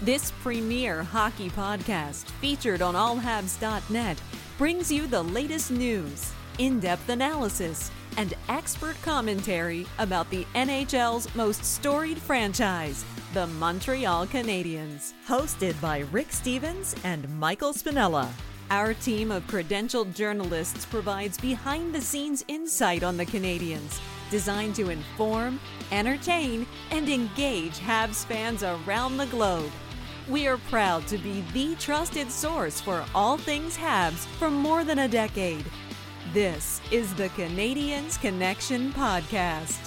This premier hockey podcast, featured on allhabs.net, brings you the latest news, in depth analysis, and expert commentary about the NHL's most storied franchise, the Montreal Canadiens. Hosted by Rick Stevens and Michael Spinella. Our team of credentialed journalists provides behind the scenes insight on the Canadiens, designed to inform, entertain, and engage Habs fans around the globe. We are proud to be the trusted source for all things Habs for more than a decade. This is the Canadiens Connection Podcast.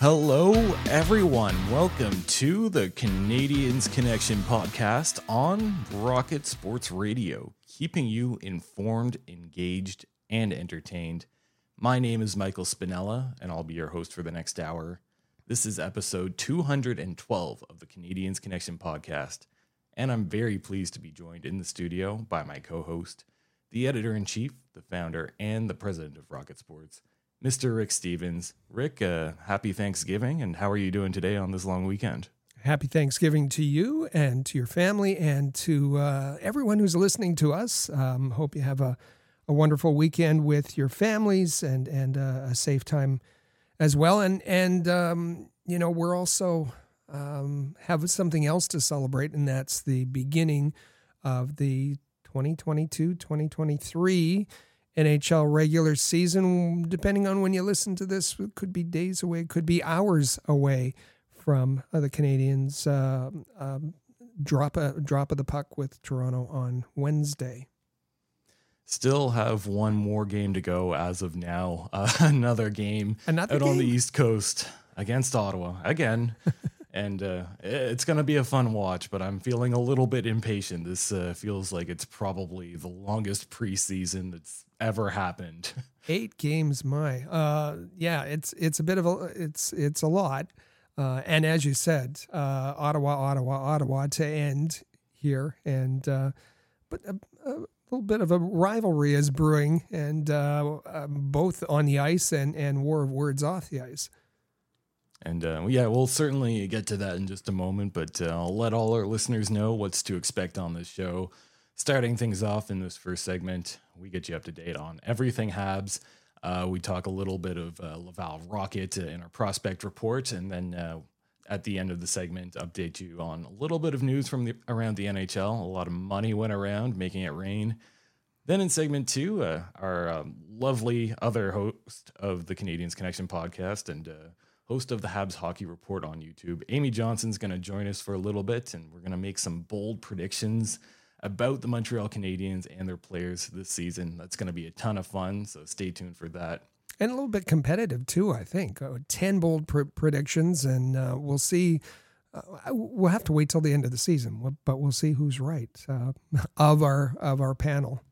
Hello, everyone. Welcome to the Canadiens Connection podcast on Rocket Sports Radio, keeping you informed, engaged, and entertained. My name is Michael Spinella, and I'll be your host for the next hour. This is episode 212 of the Canadiens Connection podcast, and I'm very pleased to be joined in the studio by my co host, the editor in chief, the founder, and the president of Rocket Sports. Mr. Rick Stevens. Rick, uh, happy Thanksgiving, and how are you doing today on this long weekend? Happy Thanksgiving to you and to your family and to uh, everyone who's listening to us. Um, hope you have a, a wonderful weekend with your families and and uh, a safe time as well. And and um, you know we're also um, have something else to celebrate, and that's the beginning of the 2022 2023 NHL regular season. Depending on when you listen to this, it could be days away, it could be hours away from uh, the Canadiens. Uh, um, drop a drop of the puck with Toronto on Wednesday. Still have one more game to go as of now. Uh, another game Another out on the? East Coast against Ottawa again. and uh, it's going to be a fun watch, but I'm feeling a little bit impatient. This uh, feels like it's probably the longest preseason that's ever happened. Eight games, my uh, yeah, it's it's a bit of a it's it's a lot, uh, and as you said, uh, Ottawa, Ottawa, Ottawa to end here, and uh, but a, a little bit of a rivalry is brewing, and uh, uh, both on the ice and and war of words off the ice. And uh, yeah, we'll certainly get to that in just a moment, but uh, I'll let all our listeners know what's to expect on this show. Starting things off in this first segment, we get you up to date on everything Habs. Uh, we talk a little bit of uh, Laval Rocket in our prospect report, and then uh, at the end of the segment, update you on a little bit of news from the, around the NHL. A lot of money went around, making it rain. Then in segment two, uh, our um, lovely other host of the Canadiens Connection podcast and uh, host of the Habs Hockey Report on YouTube, Amy Johnson's going to join us for a little bit, and we're going to make some bold predictions about the Montreal Canadiens and their players this season. That's going to be a ton of fun, so stay tuned for that. and a little bit competitive too. I think uh, ten bold pr- predictions, and uh, we'll see. Uh, we'll have to wait till the end of the season, but we'll see who's right uh, of our of our panel.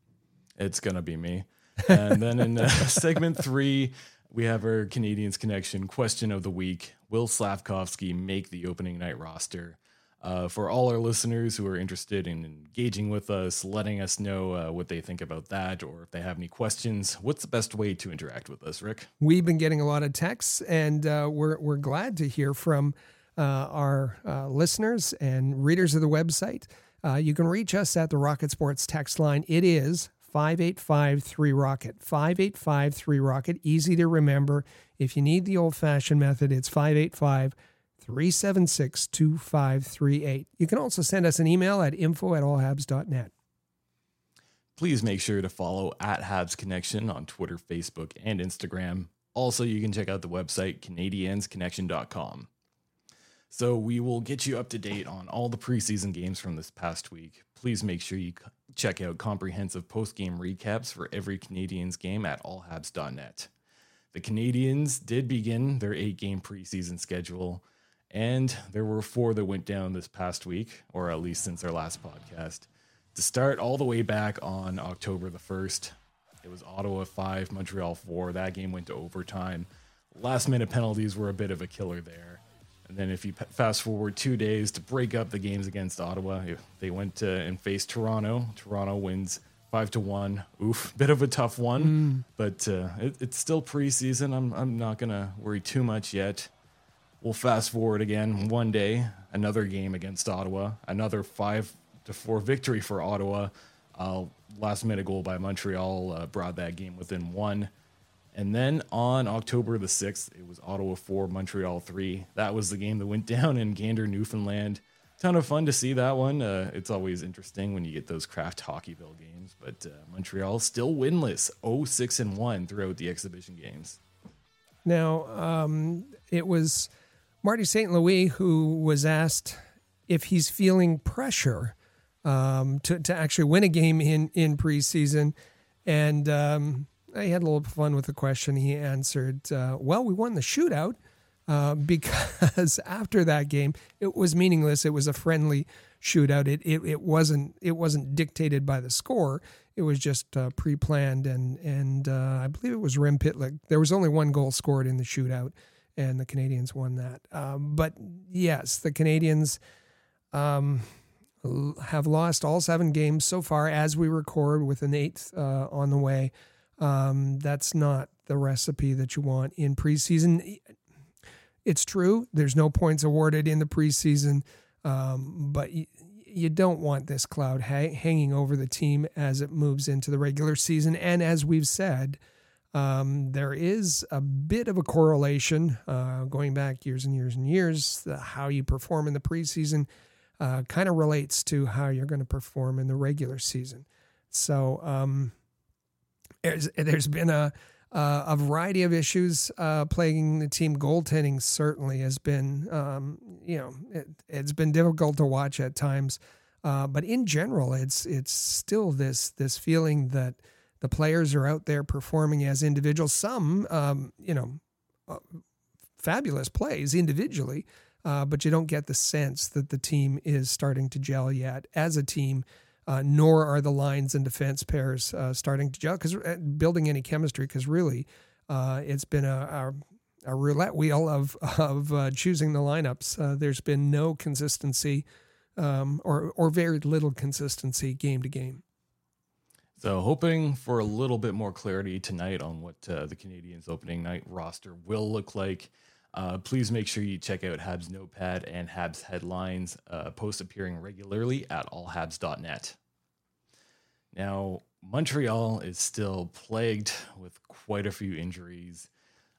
It's going to be me. And then in uh, segment three, we have our Canadiens Connection question of the week. Will Slafkovsky make the opening night roster? Uh, for all our listeners who are interested in engaging with us, letting us know uh, what they think about that, or if they have any questions, what's the best way to interact with us, Rick? We've been getting a lot of texts, and uh, we're we're glad to hear from uh, our uh, listeners and readers of the website. Uh, you can reach us at the Rocket Sports text line. It is 5853 Rocket. 5853 Rocket. Easy to remember. If you need the old fashioned method, it's 585 376 2538. You can also send us an email at info at allhabs.net. Please make sure to follow at Habs Connection on Twitter, Facebook, and Instagram. Also, you can check out the website canadiansconnection.com. So we will get you up to date on all the preseason games from this past week. Please make sure you check out comprehensive post game recaps for every Canadiens game at allhabs.net. The Canadiens did begin their eight game preseason schedule, and there were four that went down this past week, or at least since our last podcast. To start all the way back on October the 1st, it was Ottawa 5, Montreal 4. That game went to overtime. Last minute penalties were a bit of a killer there. And then if you fast forward two days to break up the games against Ottawa, they went to and faced Toronto. Toronto wins five to one. Oof, bit of a tough one, mm. but uh, it, it's still preseason. I'm I'm not gonna worry too much yet. We'll fast forward again one day, another game against Ottawa, another five to four victory for Ottawa. Uh, last minute goal by Montreal uh, brought that game within one. And then on October the 6th, it was Ottawa 4, Montreal 3. That was the game that went down in Gander, Newfoundland. Ton of fun to see that one. Uh, it's always interesting when you get those Kraft Hockeyville games. But uh, Montreal still winless, 0 6 and 1 throughout the exhibition games. Now, um, it was Marty St. Louis who was asked if he's feeling pressure um, to, to actually win a game in, in preseason. And um, I had a little fun with the question. He answered, uh, Well, we won the shootout uh, because after that game, it was meaningless. It was a friendly shootout. It, it, it wasn't it wasn't dictated by the score. It was just uh, pre-planned, and and uh, I believe it was Rem Pitlick. There was only one goal scored in the shootout, and the Canadiens won that. Um, but yes, the Canadiens Um, have lost all seven games so far as we record with an eighth uh, on the way. Um, that's not the recipe that you want in preseason. It's true, there's no points awarded in the preseason, um, but you, you, don't want this cloud ha- hanging over the team as it moves into the regular season. And as we've said, um, there is a bit of a correlation uh, going back years and years and years, the, how you perform in the preseason uh, kind of relates to how you're going to perform in the regular season. So um, there's there's been a a variety of issues uh, plaguing the team. Goaltending certainly has been um, you know it, has been difficult to watch at times, uh, but in general, it's it's still this this feeling that the players are out there performing as individuals. Some um, you know uh, fabulous plays individually uh, but you don't get the sense that the team is starting to gel yet as a team. Uh, nor are the lines and defense pairs uh, starting to gel because uh, building any chemistry. Because really, uh, it's been a, a, a, roulette wheel of of choosing the lineups. there's been no consistency, um, or or very little consistency game to game. So, hoping for a little bit more clarity tonight on what the Canadiens' opening night roster will look like. Uh, please make sure you check out Habs Notepad and Habs Headlines, uh, posts appearing regularly at allhabs.net. Now, Montreal is still plagued with quite a few injuries.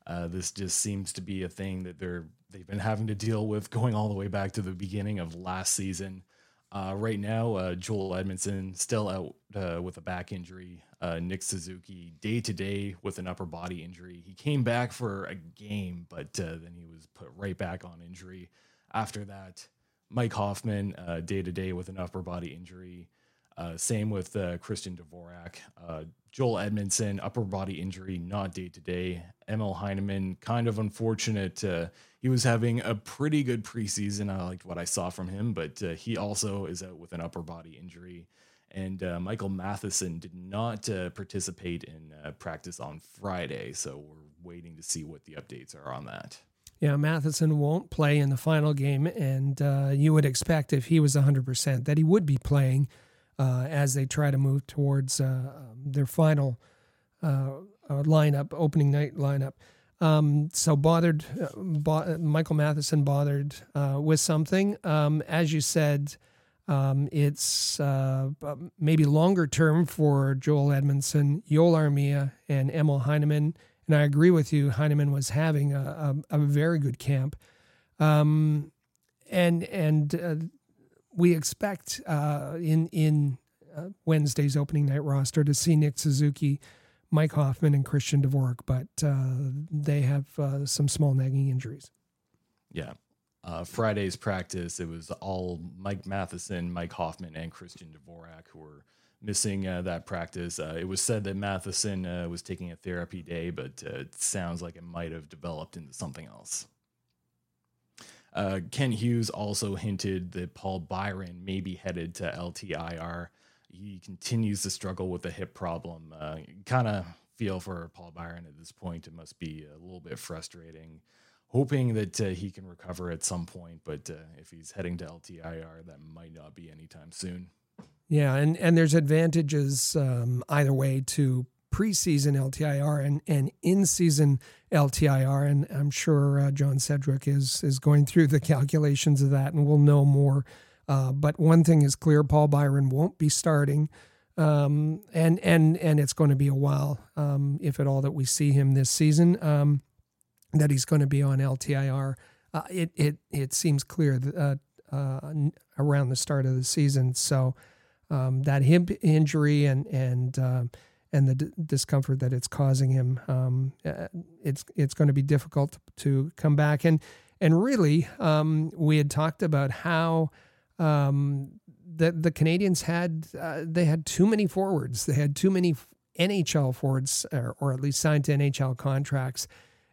Uh, this just seems to be a thing that they're they've been having to deal with going all the way back to the beginning of last season. Uh, right now, uh, Joel Edmondson still out uh, with a back injury. Uh, Nick Suzuki day to day with an upper body injury. He came back for a game, but uh, then he was put right back on injury. After that, Mike Hoffman day to day with an upper body injury. Uh, same with Christian Dvorak. Joel Edmondson, upper body injury, not day to day. Emil Heineman, kind of unfortunate he was having a pretty good preseason. I liked what I saw from him, but uh, he also is out with an upper body injury. And uh, Michael Matheson did not uh, participate in uh, practice on Friday, so we're waiting to see what the updates are on that. Yeah, Matheson won't play in the final game, and uh, you would expect if he was 100% that he would be playing uh, as they try to move towards um, their final lineup, opening night lineup. Um, so bothered, uh, bo- Michael Matheson bothered uh, with something. Um, as you said, um, it's uh, maybe longer term for Joel Edmondson, Joel Armia, and Emil Heineman. And I agree with you. Heineman was having a, a, a very good camp, um, and and uh, we expect uh, in in uh, Wednesday's opening night roster to see Nick Suzuki Mike Hoffman and Christian Dvorak, but uh, they have uh, some small nagging injuries. Yeah. Uh, Friday's practice, it was all Mike Matheson, Mike Hoffman, and Christian Dvorak who were missing uh, that practice. It was said that Matheson was taking a therapy day, but it sounds like it might have developed into something else. Uh, Kent Hughes also hinted that Paul Byron may be headed to LTIR. He continues to struggle with a hip problem. Uh, kind of feel for Paul Byron at this point. It must be a little bit frustrating. Hoping that uh, he can recover at some point, but uh, if he's heading to LTIR, that might not be anytime soon. Yeah, and and there's advantages um, either way to preseason LTIR and, and in season LTIR. And I'm sure uh, John Sedgwick is, is going through the calculations of that and we'll know more. Uh, but one thing is clear Paul Byron won't be starting. Um, and, and, and it's going to be a while, um, if at all, that we see him this season, um, that he's going to be on LTIR. Uh, it, it, it seems clear that, uh, uh, around the start of the season. So um, that hip injury and, and, uh, and the d- discomfort that it's causing him. Um, uh, it's it's going to be difficult to come back. And and really, um, we had talked about how um, the the Canadiens had uh, they had too many forwards. They had too many NHL forwards, or, or at least signed to NHL contracts.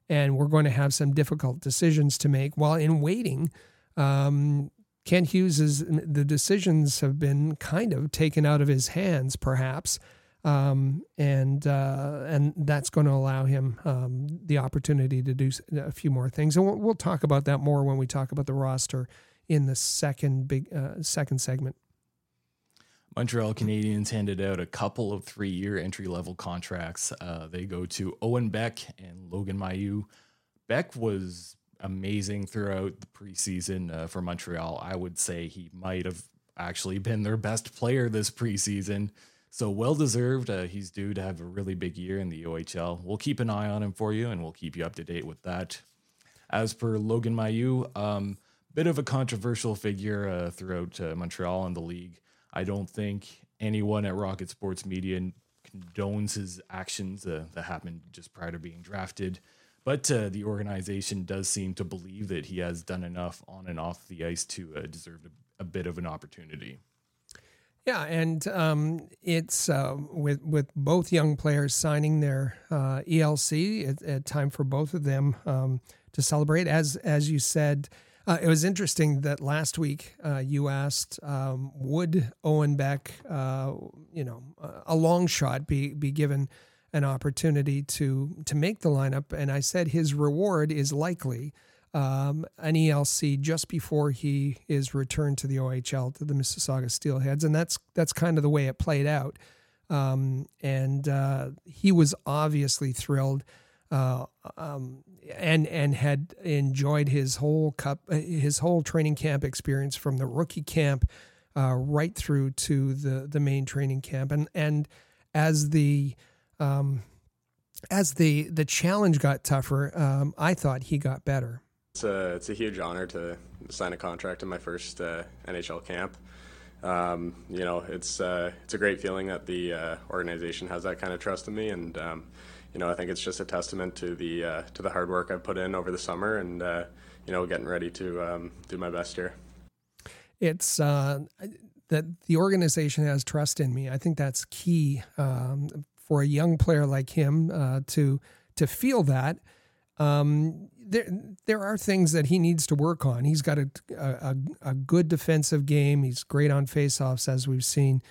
And we're going to have some difficult decisions to make while in waiting. Um, Kent Hughes the decisions have been kind of taken out of his hands, perhaps um, and uh, and that's going to allow him um, the opportunity to do a few more things. And we'll, we'll, talk about that more when we talk about the roster in the second big uh, second segment. Montreal Canadiens handed out a couple of three-year entry-level contracts. Uh, they go to Owen Beck and Logan Mailloux. Beck was amazing throughout the preseason uh, for Montreal. I would say he might have actually been their best player this preseason. So well deserved. Uh, he's due to have a really big year in the OHL. We'll keep an eye on him for you, and we'll keep you up to date with that. As per Logan Mailloux, um, bit of a controversial figure uh, throughout uh, Montreal and the league. I don't think anyone at Rocket Sports Media condones his actions uh, that happened just prior to being drafted. But uh, the organization does seem to believe that he has done enough on and off the ice to uh, deserve a, a bit of an opportunity. Yeah, and um, it's uh, with with both young players signing their uh, ELC. It's it time for both of them um, to celebrate. As as you said, uh, it was interesting that last week uh, you asked um, would Owen Beck, uh, you know, a long shot be be given an opportunity to to make the lineup, and I said his reward is likely um, an ELC just before he is returned to the OHL to the Mississauga Steelheads, and that's that's kind of the way it played out. Um, and uh, he was obviously thrilled, uh, um, and and had enjoyed his whole cup, his whole training camp experience from the rookie camp uh, right through to the the main training camp, and and as the um, as the the challenge got tougher, um, I thought he got better. It's a, it's a huge honor to sign a contract in my first uh, NHL camp. Um, you know, it's uh, it's a great feeling that the uh, organization has that kind of trust in me, and um, you know, I think it's just a testament to the uh, to the hard work I've put in over the summer, and uh, you know, getting ready to um, do my best here. It's uh, that the organization has trust in me. I think that's key um, for a young player like him to to feel that. Um, there there are things that he needs to work on. He's got a a, a good defensive game. He's great on faceoffs, as we've seen,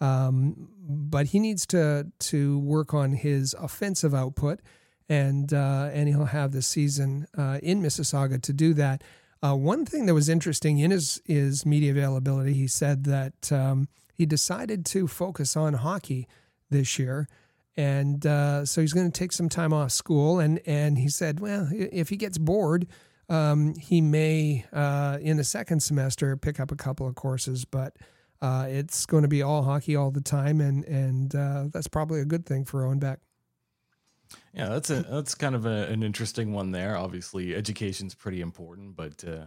um, but he needs to to work on his offensive output, and uh, and he'll have the season uh, in Mississauga to do that. Uh, one thing that was interesting in his his media availability, he said that um, he decided to focus on hockey this year and uh, so he's going to take some time off school. And and he said, well, if he gets bored, um, he may uh, in the second semester pick up a couple of courses, but uh, it's going to be all hockey all the time, and and uh, that's probably a good thing for Owen Beck. Yeah, that's a that's kind of a, an interesting one there. Obviously, education's pretty important, but uh,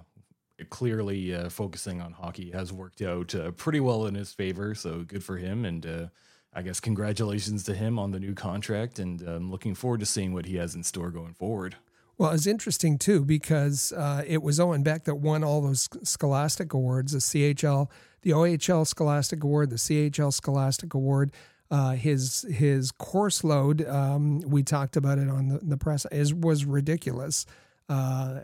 clearly uh, focusing on hockey has worked out pretty well in his favor. So good for him, and I guess congratulations to him on the new contract, and I'm um, looking forward to seeing what he has in store going forward. Well, it's interesting too because uh, it was Owen Beck that won all those Scholastic awards: the CHL, the OHL Scholastic Award, the CHL Scholastic Award. Uh, his his course load, um, we talked about it on the, the press, is was ridiculous, uh,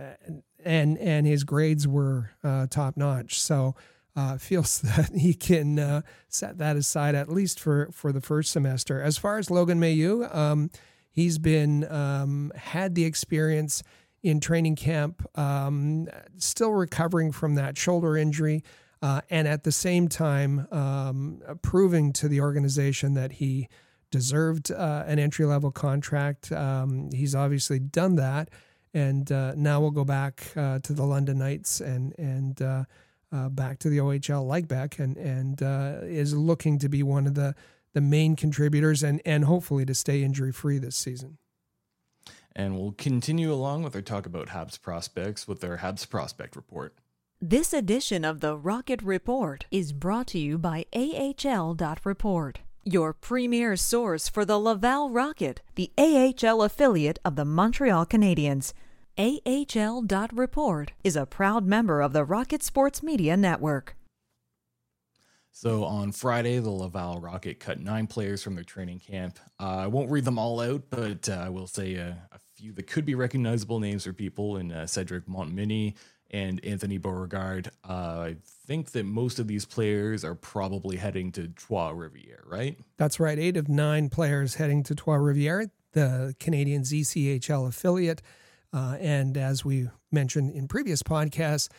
and and his grades were uh, top notch. So uh, feels that he can uh, set that aside at least for for the first semester. As far as Logan Mailloux, um, he's been um, had the experience in training camp, um, still recovering from that shoulder injury uh, and at the same time um, proving to the organization that he deserved uh, an entry level contract. Um, he's obviously done that, and uh, now we'll go back uh, to the London Knights and and uh, uh, back to the OHL like back and and is looking to be one of the the main contributors and and hopefully to stay injury free this season. And we'll continue along with our talk about Habs prospects with our Habs prospect report. This edition of the Rocket Report is brought to you by AHL.Report, your premier source for the Laval Rocket, the AHL affiliate of the Montreal Canadiens. AHL.Report is a proud member of the Rocket Sports Media Network. So on Friday, the Laval Rocket cut nine players from their training camp. Uh, I won't read them all out, but uh, I will say uh, a few that could be recognizable names for people in uh, Cedric Montminy, and Anthony Beauregard. Uh, I think that most of these players are probably heading to Trois Rivières, right? That's right. Eight of nine players heading to Trois Rivières, the Canadian ECHL affiliate. Uh, and as we mentioned in previous podcasts,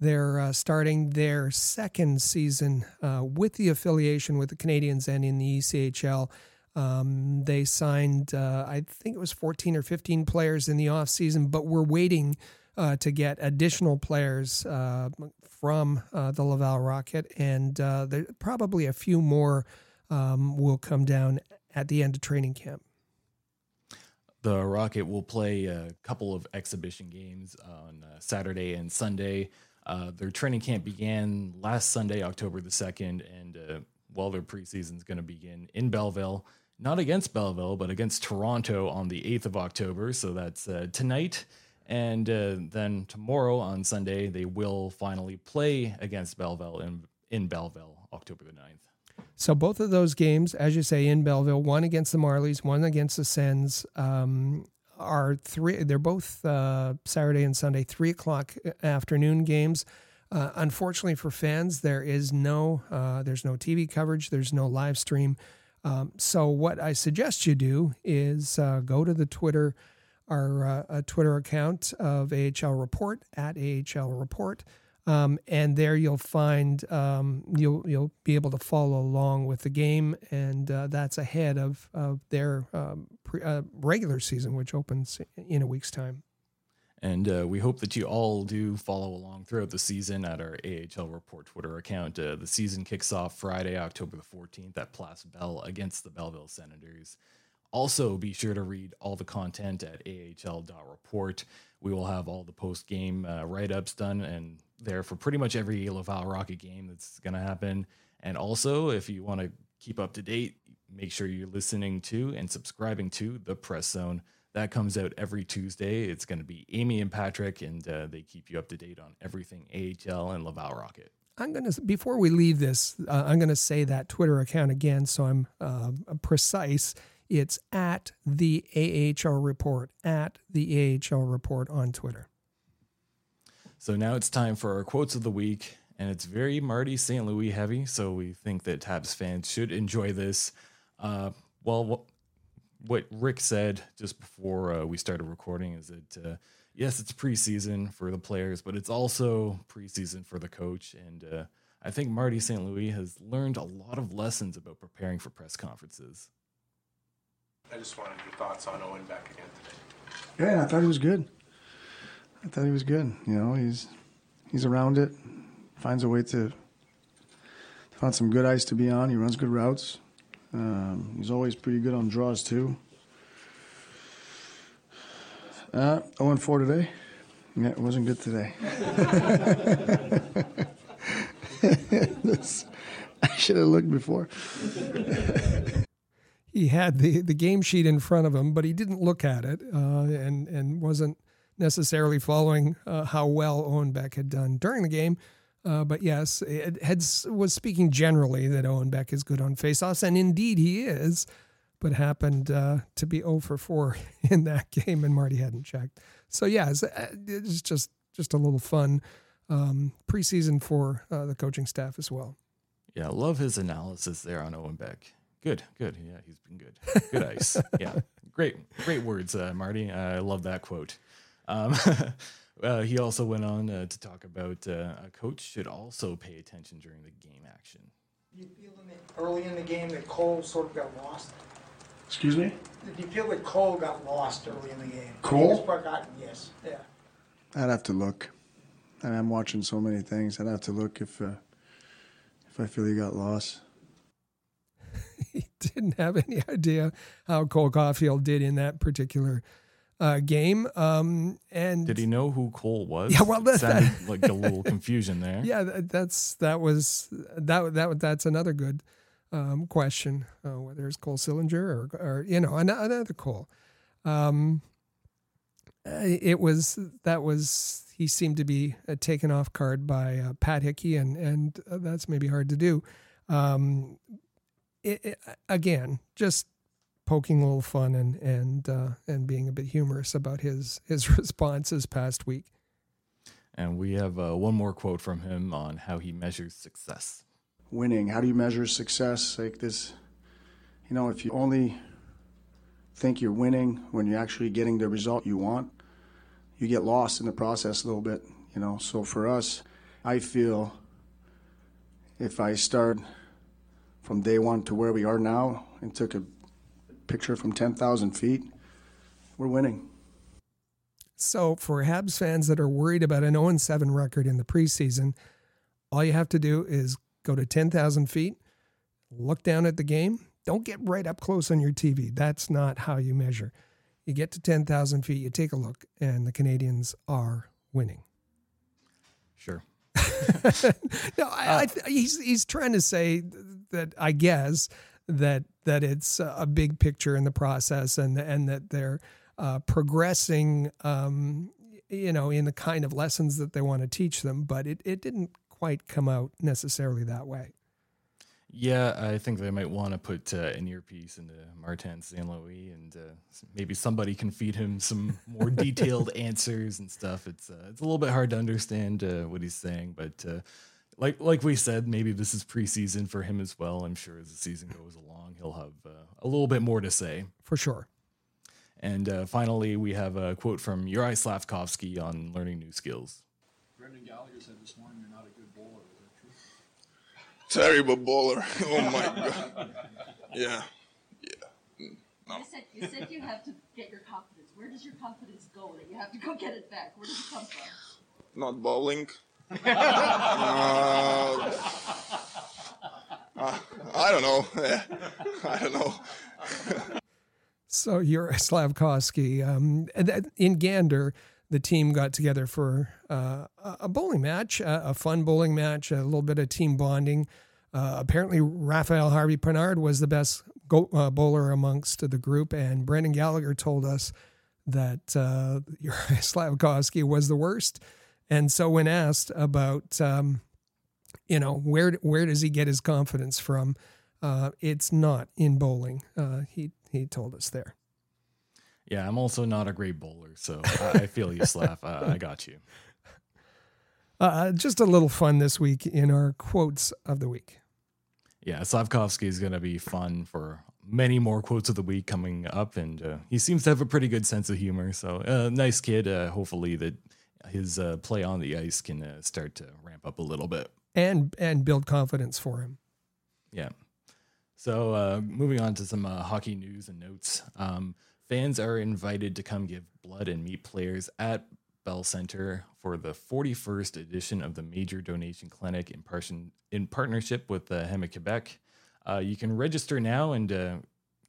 they're uh, starting their second season uh, with the affiliation with the Canadiens and in the ECHL. Um, they signed, uh, I think it was 14 or 15 players in the offseason, but we're waiting uh, to get additional players uh, from the Laval Rocket, and there probably a few more um, will come down at the end of training camp. The Rocket will play a couple of exhibition games on uh, Saturday and Sunday. Uh, their training camp began last Sunday, October the 2nd, and well, their preseason is going to begin in Belleville not against Belleville, but against Toronto on the 8th of October. So that's uh, tonight. And uh, then tomorrow on Sunday, they will finally play against Belleville in, in Belleville, October the 9th. So both of those games, as you say, in Belleville, one against the Marlies, one against the Sens, um, are three. They're both uh, Saturday and Sunday, three o'clock afternoon games. Uh, unfortunately for fans, there is no uh, there's no TV coverage. There's no live stream. Um, so what I suggest you do is uh, go to the Twitter our uh, Twitter account of AHL Report at AHL Report. Um, and there you'll find um, you'll you'll be able to follow along with the game, and uh, that's ahead of of their um, pre, uh, regular season, which opens in a week's time. And uh, we hope that you all do follow along throughout the season at our AHL Report Twitter account. Uh, the season kicks off Friday, October the 14th at Place Bell against the Belleville Senators. Also, be sure to read all the content at ahl.report. We will have all the post game uh, write ups done and there for pretty much every Laval Rocket game that's going to happen. And also, if you want to keep up to date, make sure you're listening to and subscribing to the Press Zone. That comes out every Tuesday. It's going to be Amy and Patrick, and uh, they keep you up to date on everything AHL and Laval Rocket. I'm going to, before we leave this, uh, I'm going to say that Twitter account again so I'm uh, precise. It's at the AHL Report, at the AHL Report on Twitter. So now it's time for our quotes of the week, and it's very Marty St. Louis heavy. So we think that Habs fans should enjoy this. Uh, well, what, what Rick said just before uh, we started recording is that uh, yes, it's preseason for the players, but it's also preseason for the coach. And uh, I think Marty St. Louis has learned a lot of lessons about preparing for press conferences. I just wanted your thoughts on Owen Beck again today. Yeah, I thought he was good. I thought he was good. You know, he's he's around it, finds a way to find some good ice to be on. He runs good routes. Um, he's always pretty good on draws too. Uh, 0 4 today. Yeah, it wasn't good today. I should have looked before he had the, the game sheet in front of him, but he didn't look at it uh, and and wasn't necessarily following uh, how well Owen Beck had done during the game. Uh, but yes, it had, was speaking generally that Owen Beck is good on faceoffs, and indeed he is, but happened uh, to be 0 for 4 in that game, and Marty hadn't checked. So yeah, it's, uh, it's just just a little fun um, preseason for uh, the coaching staff as well. Yeah, love his analysis there on Owen Beck. Good, good. Yeah, he's been good. Good ice. yeah, great, great words, uh, Marty. I love that quote. Um, uh, he also went on uh, to talk about uh, a coach should also pay attention during the game action. You feel in the, early in the game that Cole sort of got lost? Excuse me? Did you feel that Cole got lost early in the game? Cole? He was forgotten, yes. Yeah. I'd have to look. And I'm watching so many things. I'd have to look if uh, if I feel he got lost. he didn't have any idea how Cole Caufield did in that particular uh, game. Um, and Did he know who Cole was? Yeah, well, that- sounded that- like a little confusion there. yeah, that, that's that was that that that's another good um, question. Uh, whether it's Cole Sillinger or, or you know another Cole. Um, uh, it was that was he seemed to be uh, taken off guard by uh, Pat Hickey, and and uh, that's maybe hard to do. Um, it, it, again, just poking a little fun and and uh, and being a bit humorous about his his responses past week. And we have uh, one more quote from him on how he measures success. Winning. How do you measure success? Like this, you know, if you only think you're winning when you're actually getting the result you want, you get lost in the process a little bit, you know. So for us, I feel if I start from day one to where we are now and took a picture from 10,000 feet, we're winning. So for Habs fans that are worried about an 0 7 record in the preseason, all you have to do is go to 10,000 feet, look down at the game. Don't get right up close on your TV. That's not how you measure. You get to 10,000 feet, you take a look, and the Canadiens are winning. Sure. no, I, I uh, th- he's he's trying to say that I guess that that it's a big picture in the process, and and that they're uh, progressing, um, you know, in the kind of lessons that they want to teach them. But it it didn't quite come out necessarily that way. Yeah, I think they might want to put uh, an earpiece into Martin St. Louis, and uh, maybe somebody can feed him some more detailed answers and stuff. It's uh, it's a little bit hard to understand uh, what he's saying, but uh, like like we said, maybe this is preseason for him as well. I'm sure as the season goes along, he'll have uh, a little bit more to say. For sure. And uh, finally, we have a quote from Juraj Slafkovsky on learning new skills. Brendan Gallagher said this morning you're not a good bowler. Is that true? Terrible bowler. Oh my god. Yeah. You said, you said you have to get your confidence. Where does your confidence go that you have to go get it back? Where does it come from? Not bowling. Uh, uh, I don't know. I don't know. So you're Slafkovsky. Um, in Gander, the team got together for uh, a bowling match, a, fun bowling match, a little bit of team bonding. Uh, apparently, Raphael Harvey Pinard was the best go, uh, bowler amongst the group, and Brendan Gallagher told us that uh, Juraj Slafkovsky was the worst. And so, when asked about, um, you know, where where does he get his confidence from? Uh, it's not in bowling. Uh, he he told us there. Yeah, I'm also not a great bowler, so I, feel you, Slav. Uh, I got you. Uh, just a little fun this week in our quotes of the week. Yeah, Slafkovsky is going to be fun for many more quotes of the week coming up, and uh, he seems to have a pretty good sense of humor. So, uh, nice kid. Uh, hopefully, that his uh, play on the ice can uh, start to ramp up a little bit. and and build confidence for him. Yeah. So, uh, moving on to some uh, hockey news and notes. Um, fans are invited to come give blood and meet players at Bell Center for the 41st edition of the Major Donation Clinic in, person, in partnership with the uh, Hema Quebec. Uh, you can register now and uh,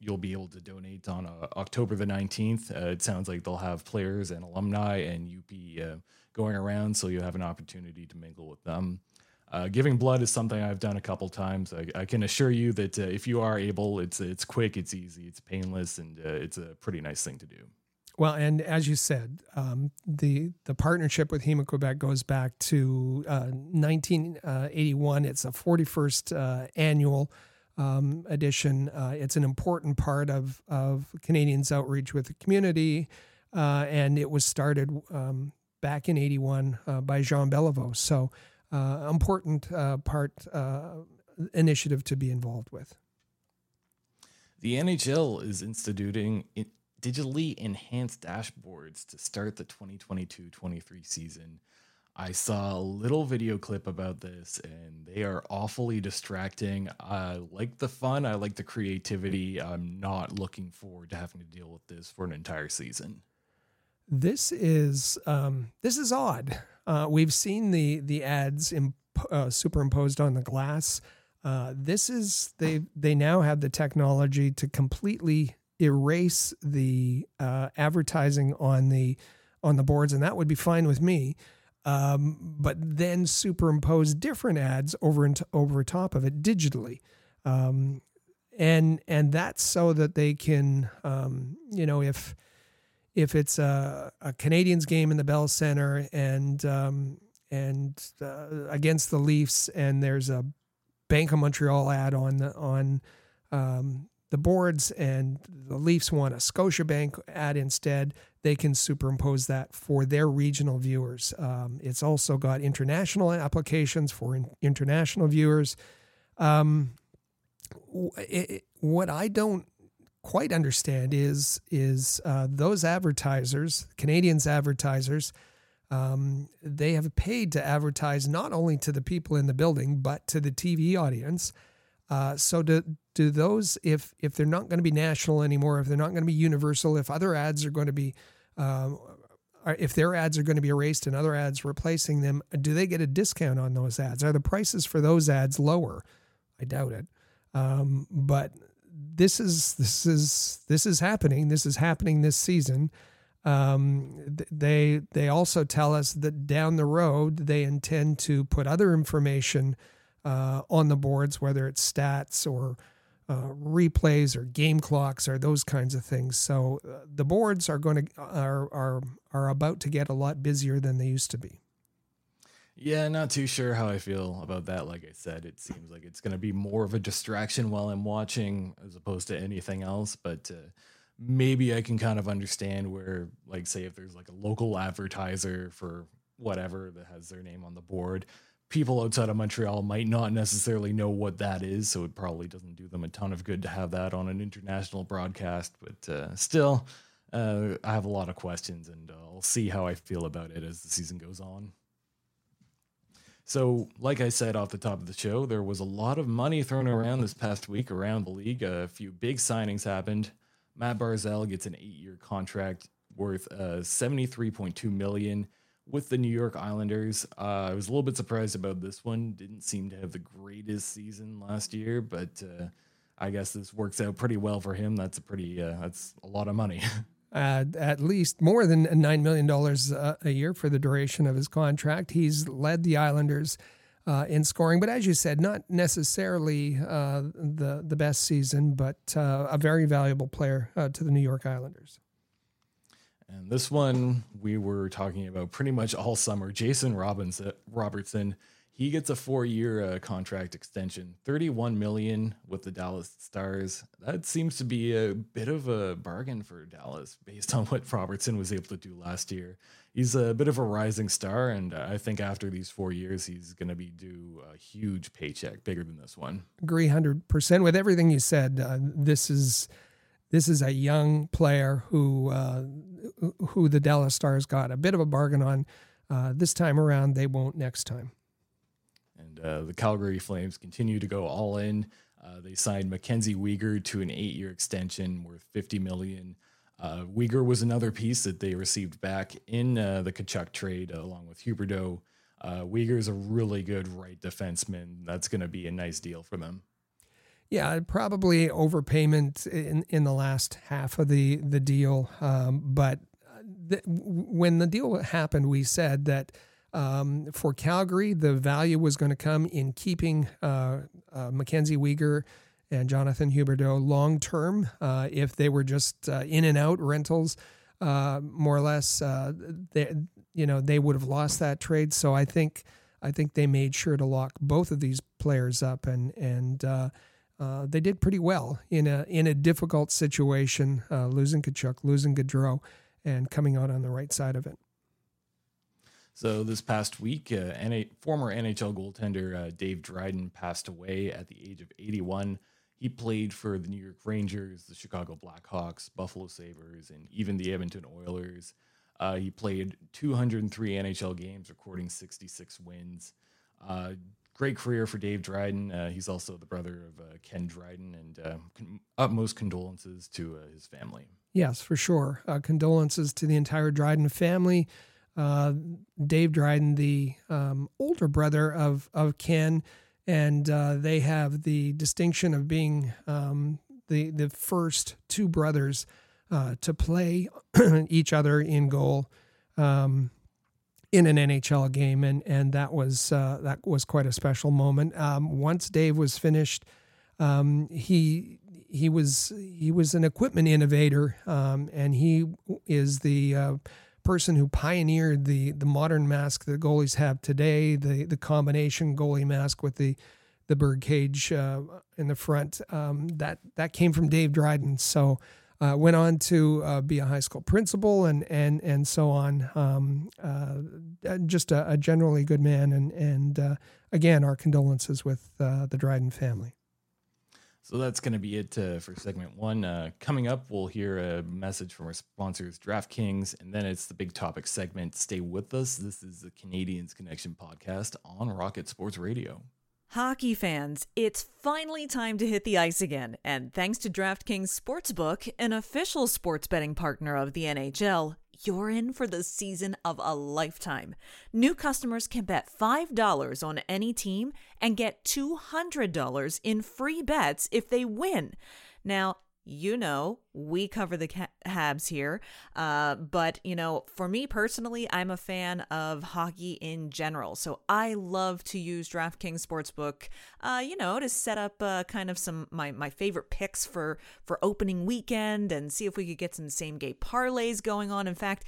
you'll be able to donate on uh, October the 19th. Uh, it sounds like they'll have players and alumni and Youppi uh, going around, so you'll have an opportunity to mingle with them. Uh, giving blood is something I've done a couple times. I, I can assure you that uh, if you are able, it's it's quick, it's easy, it's painless, and uh, it's a pretty nice thing to do. Well, and as you said, um, the the partnership with HEMA Quebec goes back to uh, 1981. It's a 41st uh, annual um, edition. Uh, it's an important part of of Canadiens' outreach with the community, uh, and it was started um, back in '81 uh, by Jean Beliveau. So, uh, important part initiative to be involved with. The NHL is instituting digitally enhanced dashboards to start the 2022 23 season. I saw a little video clip about this and they are awfully distracting. I like the fun, I like the creativity. I'm not looking forward to having to deal with this for an entire season. This is um, this is odd. Uh, we've seen the the ads imp- uh, superimposed on the glass. Uh, this is they they now have the technology to completely erase the uh, advertising on the on the boards, and that would be fine with me. Um, but then superimpose different ads over and over top of it digitally, um, and and that's so that they can, um, you know, if if it's a, a, Canadiens game in the Bell Center and um, and uh, against the Leafs, and there's a Bank of Montreal ad on the on um, the boards, and the Leafs want a Scotiabank ad instead. They can superimpose that for their regional viewers. Um, it's also got international applications for in, international viewers. Um, it, what I don't quite understand is is uh, those advertisers, Canadians advertisers um, they have paid to advertise not only to the people in the building but to the TV audience. Uh, so do do those if if they're not going to be national anymore, if they're not going to be universal, if other ads are going to be um, if their ads are going to be erased and other ads replacing them, do they get a discount on those ads? Are the prices for those ads lower? I doubt it. Um, but this is this is this is happening. This is happening this season. Um, they they also tell us that down the road they intend to put other information uh, on the boards, whether it's stats or uh, replays or game clocks or those kinds of things. So uh, the boards are going to are are are about to get a lot busier than they used to be. Yeah, not too sure how I feel about that. Like I said, it seems like it's going to be more of a distraction while I'm watching as opposed to anything else. But uh, maybe I can kind of understand where, like, say, if there's like a local advertiser for whatever that has their name on the board, people outside of Montreal might not necessarily know what that is. So it probably doesn't do them a ton of good to have that on an international broadcast. But uh, still, uh, I have a lot of questions and uh, I'll see how I feel about it as the season goes on. So, like I said off the top of the show, there was a lot of money thrown around this past week around the league. A few big signings happened. Matt Barzal gets an eight-year contract worth uh, 73.2 million with the New York Islanders. Uh, I was a little bit surprised about this one. Didn't seem to have the greatest season last year, but uh, I guess this works out pretty well for him. That's a pretty uh, that's a lot of money. at least more than nine million dollars uh, a year for the duration of his contract. He's led the Islanders uh, in scoring. But as you said, not necessarily uh, the the best season, but a very valuable player to the New York Islanders. And this one we were talking about pretty much all summer. Jason Robinson, Robertson, he gets a four-year uh, contract extension, thirty-one million with the Dallas Stars. That seems to be a bit of a bargain for Dallas, based on what Robertson was able to do last year he's a bit of a rising star, and I think after these four years, he's going to be due a huge paycheck, bigger than this one. Agree, hundred percent with everything you said. Uh, this is this is a young player who uh, who the Dallas Stars got a bit of a bargain on. Uh, this time around, they won't next time. And uh, the Calgary Flames continue to go all in. Uh, they signed Mackenzie Weegar to an eight-year extension worth fifty million. Uh, was another piece that they received back in uh, the Tkachuk trade, uh, along with Huberdeau. Uh, Weegar is a really good right defenseman. That's going to be a nice deal for them. Yeah, probably overpayment in, in the last half of the the deal. Um, but uh, when the deal happened, we said that um, for Calgary, the value was going to come in keeping uh, uh, Mackenzie Weegar and Jonathan Huberdeau long term. Uh, if they were just uh, in and out rentals, uh, more or less, they, you know, they would have lost that trade. So I think I think they made sure to lock both of these players up, and and uh, they did pretty well in a in a difficult situation, uh, losing Tkachuk, losing Gaudreau, and coming out on the right side of it. So this past week, uh, NA, former NHL goaltender uh, Dave Dryden passed away at the age of 81. He played for the New York Rangers, the Chicago Blackhawks, Buffalo Sabres, and even the Edmonton Oilers. Uh, he played 203 NHL games, recording 66 wins. Uh, great career for Dave Dryden. Uh, he's also the brother of uh, Ken Dryden, and uh, con- utmost condolences to uh, his family. Yes, for sure. condolences to the entire Dryden family. Dave Dryden, the um, older brother of of Ken, and they have the distinction of being um, the the first two brothers uh, to play each other in goal um, in an NHL game, and and that was uh, that was quite a special moment. Um, once Dave was finished, um, he he was he was an equipment innovator, um, and he is the uh, person who pioneered the the modern mask that goalies have today, the the combination goalie mask with the the bird cage uh, in the front. Um, that that came from Dave Dryden. So uh, went on to uh, be a high school principal and and and so on. Um, uh, just a, a, generally good man, and and uh, again, our condolences with uh, the Dryden family. So that's going to be it uh, for segment one. coming up, we'll hear a message from our sponsors, DraftKings, and then it's the big topic segment. Stay with us. This is the Canadiens Connection podcast on Rocket Sports Radio. Hockey fans, it's finally time to hit the ice again, and thanks to DraftKings Sportsbook, an official sports betting partner of the NHL, you're in for the season of a lifetime. New customers can bet $5 on any team and get $200 in free bets if they win. Now, you know, we cover the Habs here. Uh, but, you know, for me personally, I'm a fan of hockey in general. So I love to use DraftKings Sportsbook, uh, you know, to set up uh, kind of some my, my favorite picks for, for opening weekend and see if we could get some same game parlays going on. In fact,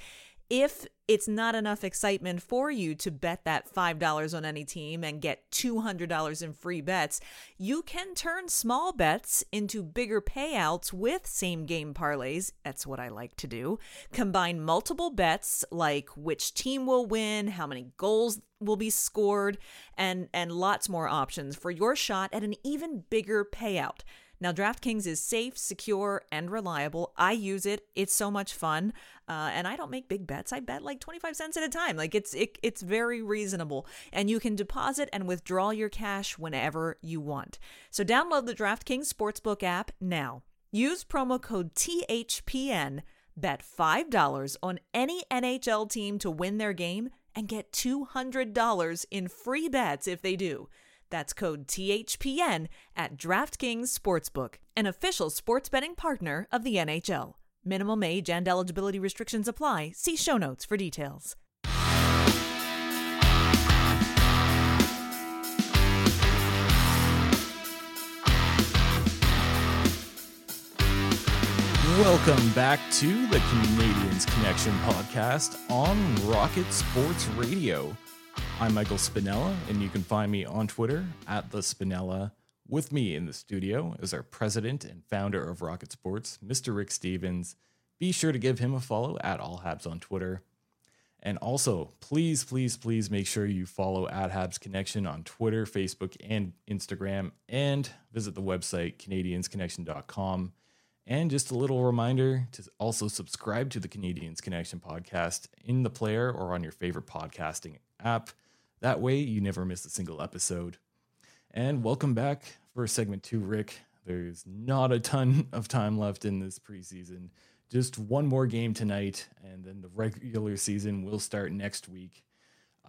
if it's not enough excitement for you to bet that $5 on any team and get $200 in free bets, you can turn small bets into bigger payouts with same game parlays. That's what I like to do. Combine multiple bets like which team will win, how many goals will be scored, and, and lots more options for your shot at an even bigger payout. Now, DraftKings is safe, secure, and reliable. I use it. It's so much fun. Uh, and I don't make big bets. I bet like 25 cents at a time. Like it's it, it's very reasonable. And you can deposit and withdraw your cash whenever you want. So download the DraftKings Sportsbook app now. Use promo code THPN. Bet $5 on any NHL team to win their game and get $200 in free bets if they do. That's code THPN at DraftKings Sportsbook, an official sports betting partner of the NHL. Minimum age and eligibility restrictions apply. See show notes for details. Welcome back to the Canadiens Connection podcast on Rocket Sports Radio. I'm Michael Spinella, and you can find me on Twitter at the Spinella. With me in the studio is our president and founder of Rocket Sports, Mr. Rick Stevens. Be sure to give him a follow at All Habs on Twitter. And also, please, please, please make sure you follow at Habs Connection on Twitter, Facebook, and Instagram, and visit the website CanadiensConnection.com. And just a little reminder to also subscribe to the Canadiens Connection podcast in the player or on your favorite podcasting app. That way, you never miss a single episode. And welcome back for segment two, Rick. There's not a ton of time left in this preseason. Just one more game tonight, and then the regular season will start next week.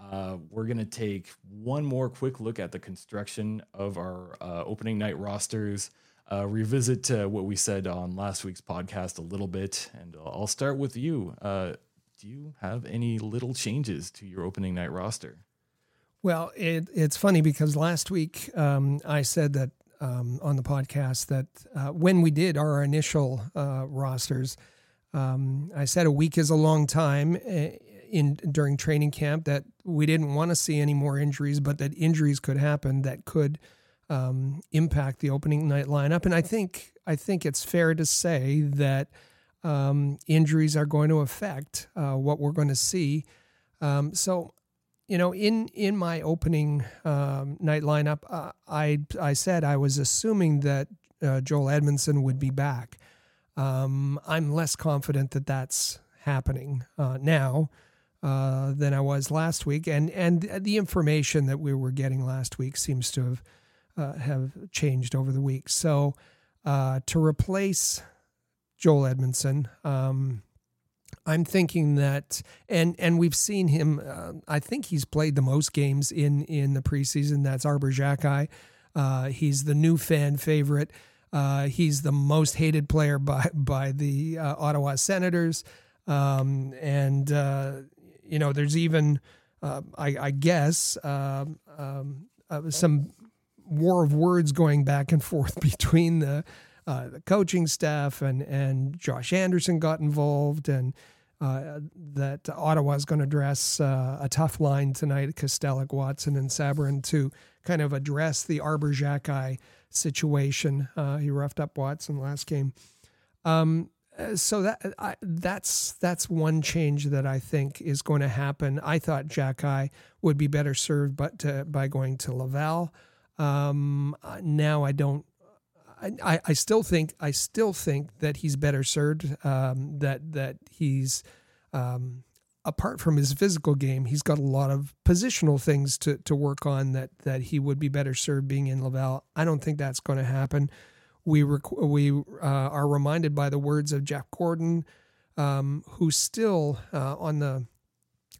Uh, we're going to take one more quick look at the construction of our uh, opening night rosters, uh, revisit uh, what we said on last week's podcast a little bit, and I'll start with you. Uh, do you have any little changes to your opening night roster? Well, it, it's funny because last week um, I said that um, on the podcast that uh, when we did our initial uh, rosters, um, I said a week is a long time eh, in during training camp that we didn't want to see any more injuries, but that injuries could happen that could um, impact the opening night lineup. And I think I think it's fair to say that um, injuries are going to affect uh, what we're going to see. Um, so, you know, in in my opening um, night lineup, uh, I I said I was assuming that uh, Joel Edmundson would be back. Um, I'm less confident that that's happening uh, now uh, than I was last week, and and the information that we were getting last week seems to have uh, have changed over the week. So uh, to replace Joel Edmundson, um, I'm thinking that, and and we've seen him. Uh, I think he's played the most games in in the preseason. That's Arber Xhekaj. Uh, he's the new fan favorite. Uh, he's the most hated player by by the uh, Ottawa Senators, um, and uh, you know there's even uh, I, I, guess um some war of words going back and forth between the uh, the coaching staff and and Josh Anderson got involved and uh, that Ottawa is going to address uh, a tough line tonight, Kastelic, Watson, and Sabourin to kind of address the Arber Xhekaj situation. Uh, he roughed up Watson last game. Um, so that I, that's that's one change that I think is going to happen. I thought Xhekaj would be better served, but to, by going to Laval. Um, now I don't. I, I still think I still think that he's better served. Um, that that he's um, apart from his physical game, he's got a lot of positional things to, to work on. That that he would be better served being in Laval. I don't think that's going to happen. We rec- we uh, are reminded by the words of Jeff Gorton, um, who's still uh, on the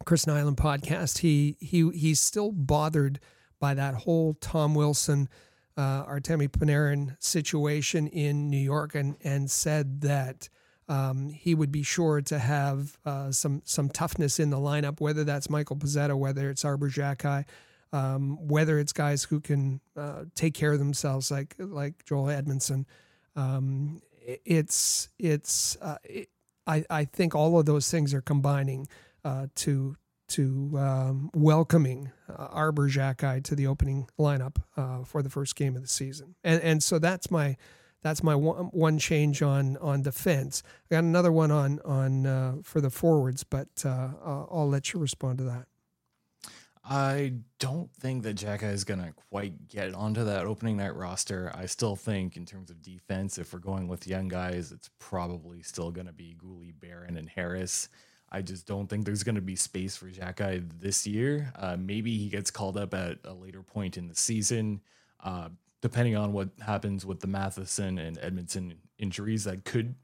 Chris Nilan podcast. He he he's still bothered by that whole Tom Wilson, uh, Artemi Panarin situation in New York, and and said that um, he would be sure to have uh, some some toughness in the lineup, whether that's Michael Pezzetta, whether it's Arber Xhekaj, um, whether it's guys who can uh, take care of themselves, like like Joel Edmundson. Um, it's it's uh, it, I I think all of those things are combining uh, to to um, welcoming uh, Arber Xhekaj to the opening lineup uh, for the first game of the season, and and so that's my that's my one, one change on on defense. I got another one on on uh, for the forwards, but uh, I'll let you respond to that. I don't think that Xhekaj is going to quite get onto that opening night roster. I still think, in terms of defense, if we're going with young guys, it's probably still going to be Guhle, Barron, and Harris. I just don't think there's going to be space for Xhekaj this year. Uh, maybe he gets called up at a later point in the season, uh, depending on what happens with the Matheson and Edmundson injuries. That could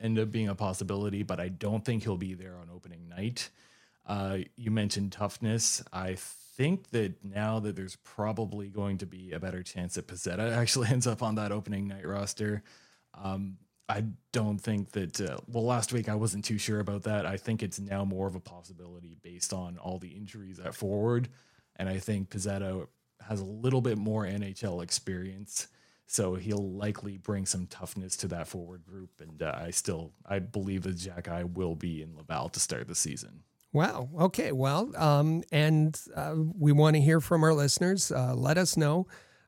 end up being a possibility, but I don't think he'll be there on opening night. Uh, you mentioned toughness. I think that now that there's probably going to be a better chance that Pezzetta actually ends up on that opening night roster. Um, I don't think that. Uh, well, last week I wasn't too sure about that. I think it's now more of a possibility based on all the injuries at forward, and I think Pezzetta has a little bit more NHL experience, so he'll likely bring some toughness to that forward group. And uh, I still I believe that Xhekaj will be in Laval to start the season. Wow. Okay. Well, um, and uh, we want to hear from our listeners. Uh, let us know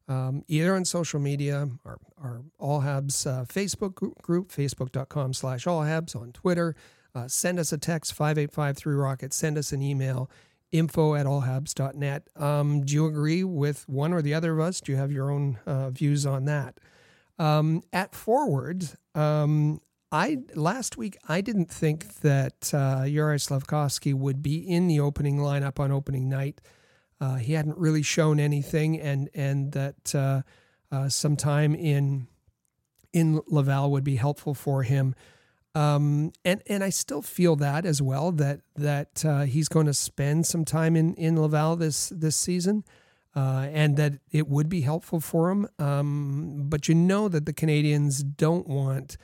um, either on social media, our, our All Habs uh, Facebook group, facebook.com slash All Habs, on Twitter. Uh, send us a text, 5853 Rocket. Send us an email, info at allhabs.net. Um, do you agree with one or the other of us? Do you have your own uh, views on that? Um, at Forward, um, I last week I didn't think that uh, Juraj Slafkovsky would be in the opening lineup on opening night. Uh, he hadn't really shown anything, and and that uh, uh, some time in in Laval would be helpful for him. Um, and and I still feel that as well that that uh, he's going to spend some time in in Laval this this season, uh, and that it would be helpful for him. Um, but you know that the Canadiens don't want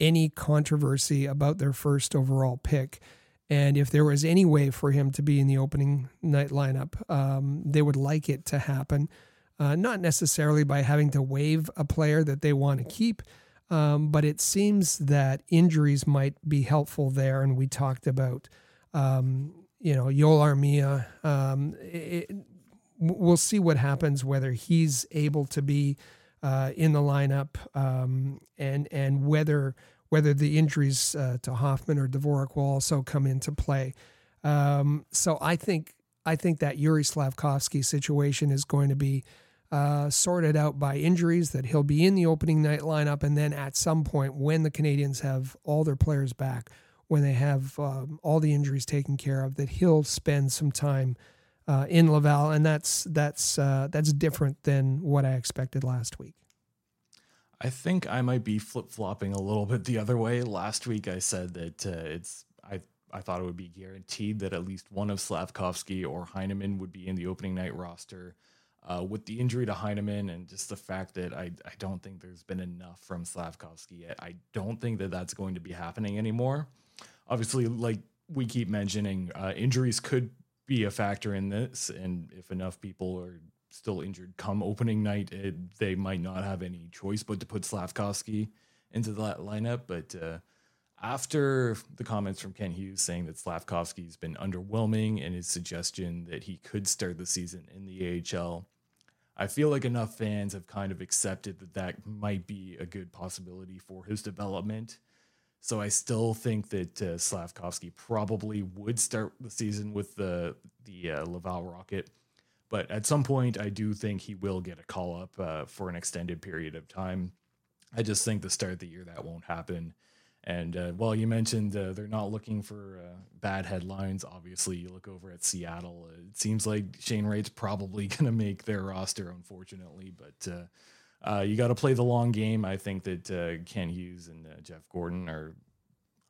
any controversy about their first overall pick. And if there was any way for him to be in the opening night lineup, um, they would like it to happen. Uh, not necessarily by having to waive a player that they want to keep, Um, but it seems that injuries might be helpful there. And we talked about, um, you know, Joel Armia. Um, it, we'll see what happens whether he's able to be uh, in the lineup um, and and whether whether the injuries uh, to Hoffman or Dvorak will also come into play. Um, so I think I think that Juraj Slafkovsky situation is going to be uh, sorted out by injuries. That he'll be in the opening night lineup, and then at some point when the Canadiens have all their players back, when they have um, all the injuries taken care of, that he'll spend some time uh, in Laval, and that's that's uh, that's different than what I expected last week. I think I might be flip flopping a little bit the other way. Last week I said that uh, it's I I thought it would be guaranteed that at least one of Slafkovsky or Heineman would be in the opening night roster. Uh, with the injury to Heineman and just the fact that I, I don't think there's been enough from Slafkovsky yet, I don't think that that's going to be happening anymore. Obviously, like we keep mentioning, uh, injuries could be a factor in this, and if enough people are still injured come opening night, it, they might not have any choice but to put Slafkovsky into that lineup. But uh, after the comments from Kent Hughes saying that Slafkovsky's been underwhelming and his suggestion that he could start the season in the AHL, I feel like enough fans have kind of accepted that that might be a good possibility for his development. So I still think that uh, Slafkovsky probably would start the season with the the uh, Laval Rocket but at some point, I do think he will get a call up uh, for an extended period of time. I just think the start of the year that won't happen. And uh, well, you mentioned uh, they're not looking for uh, bad headlines. Obviously, you look over at Seattle. Uh, it seems like Shane Wright's probably going to make their roster, unfortunately. But uh, uh, you got to play the long game. I think that Kent Hughes and Jeff Gorton are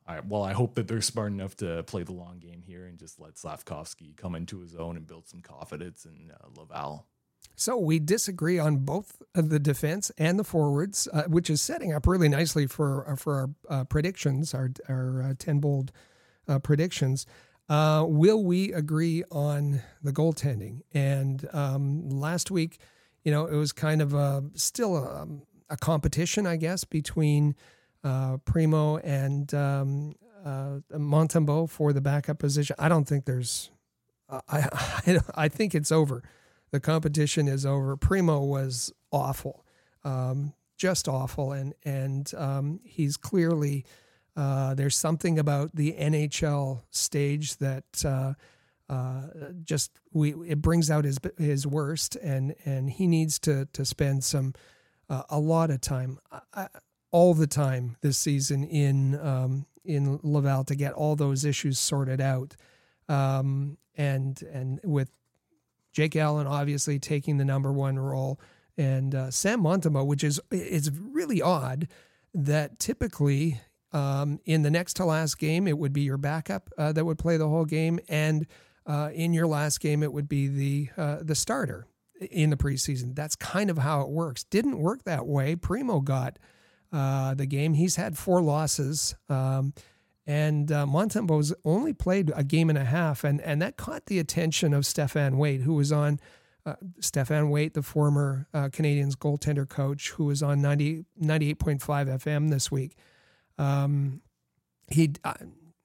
I, well, I hope that they're smart enough to play the long game here and just let Slafkovsky come into his own and build some confidence in uh, Laval. So we disagree on both the defense and the forwards, uh, which is setting up really nicely for uh, for our uh, predictions, our our uh, ten bold uh, predictions. will we agree on the goaltending? And um, last week, you know, it was kind of a, still a, a competition, I guess, between uh, Primeau and um, uh, Montembeault for the backup position. I don't think there's. I, I, I think it's over. The competition is over. Primeau was awful, um, just awful, and and um, he's clearly uh, there's something about the NHL stage that uh, uh, just we it brings out his his worst, and and he needs to to spend some uh, a lot of time. I, all the time this season in um, in Laval to get all those issues sorted out, um, and and with Jake Allen obviously taking the number one role, and uh, Sam Montembeault, which is is really odd that typically um, in the next to last game it would be your backup uh, that would play the whole game, and uh, in your last game it would be the uh, the starter in the preseason. That's kind of how it works. Didn't work that way. Primeau got uh, the game. He's had four losses. Um, and uh, Montembeault's only played a game and a half, and, and that caught the attention of Stéphane Waite, who was on uh, Stéphane Waite, the former uh, Canadiens goaltender coach, who was on 90, 98.5 FM this week. Um, he uh,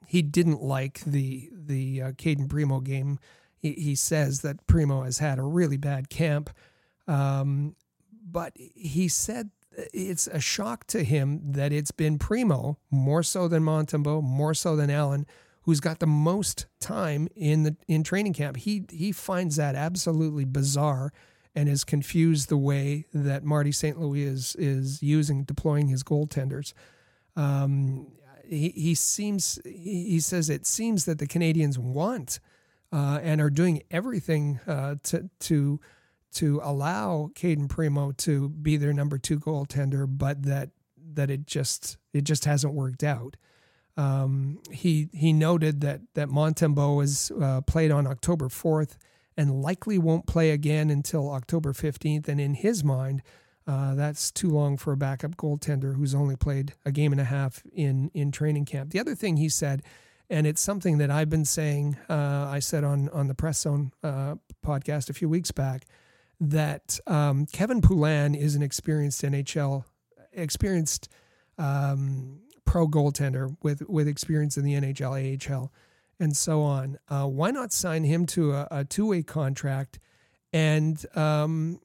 he didn't like the the uh, Cayden Primeau game. He, he says that Primeau has had a really bad camp, um, but he said it's a shock to him that it's been Primeau more so than Montembeault, more so than Allen, who's got the most time in the in training camp. He he finds that absolutely bizarre and is confused the way that Marty St. Louis is is using deploying his goaltenders. Um, he, he seems he says it seems that the Canadiens want uh, and are doing everything uh, to to to allow Cayden Primeau to be their number two goaltender, but that that it just it just hasn't worked out. Um, he he noted that that Montembeault was uh, played on October fourth and likely won't play again until October fifteenth. And in his mind, uh, that's too long for a backup goaltender who's only played a game and a half in in training camp. The other thing he said, and it's something that I've been saying, uh, I said on on the Press Zone uh, podcast a few weeks back that um, Kevin Poulin is an experienced NHL, experienced um, pro goaltender with with experience in the NHL, AHL, and so on. Uh, why not sign him to a, a two way contract and um,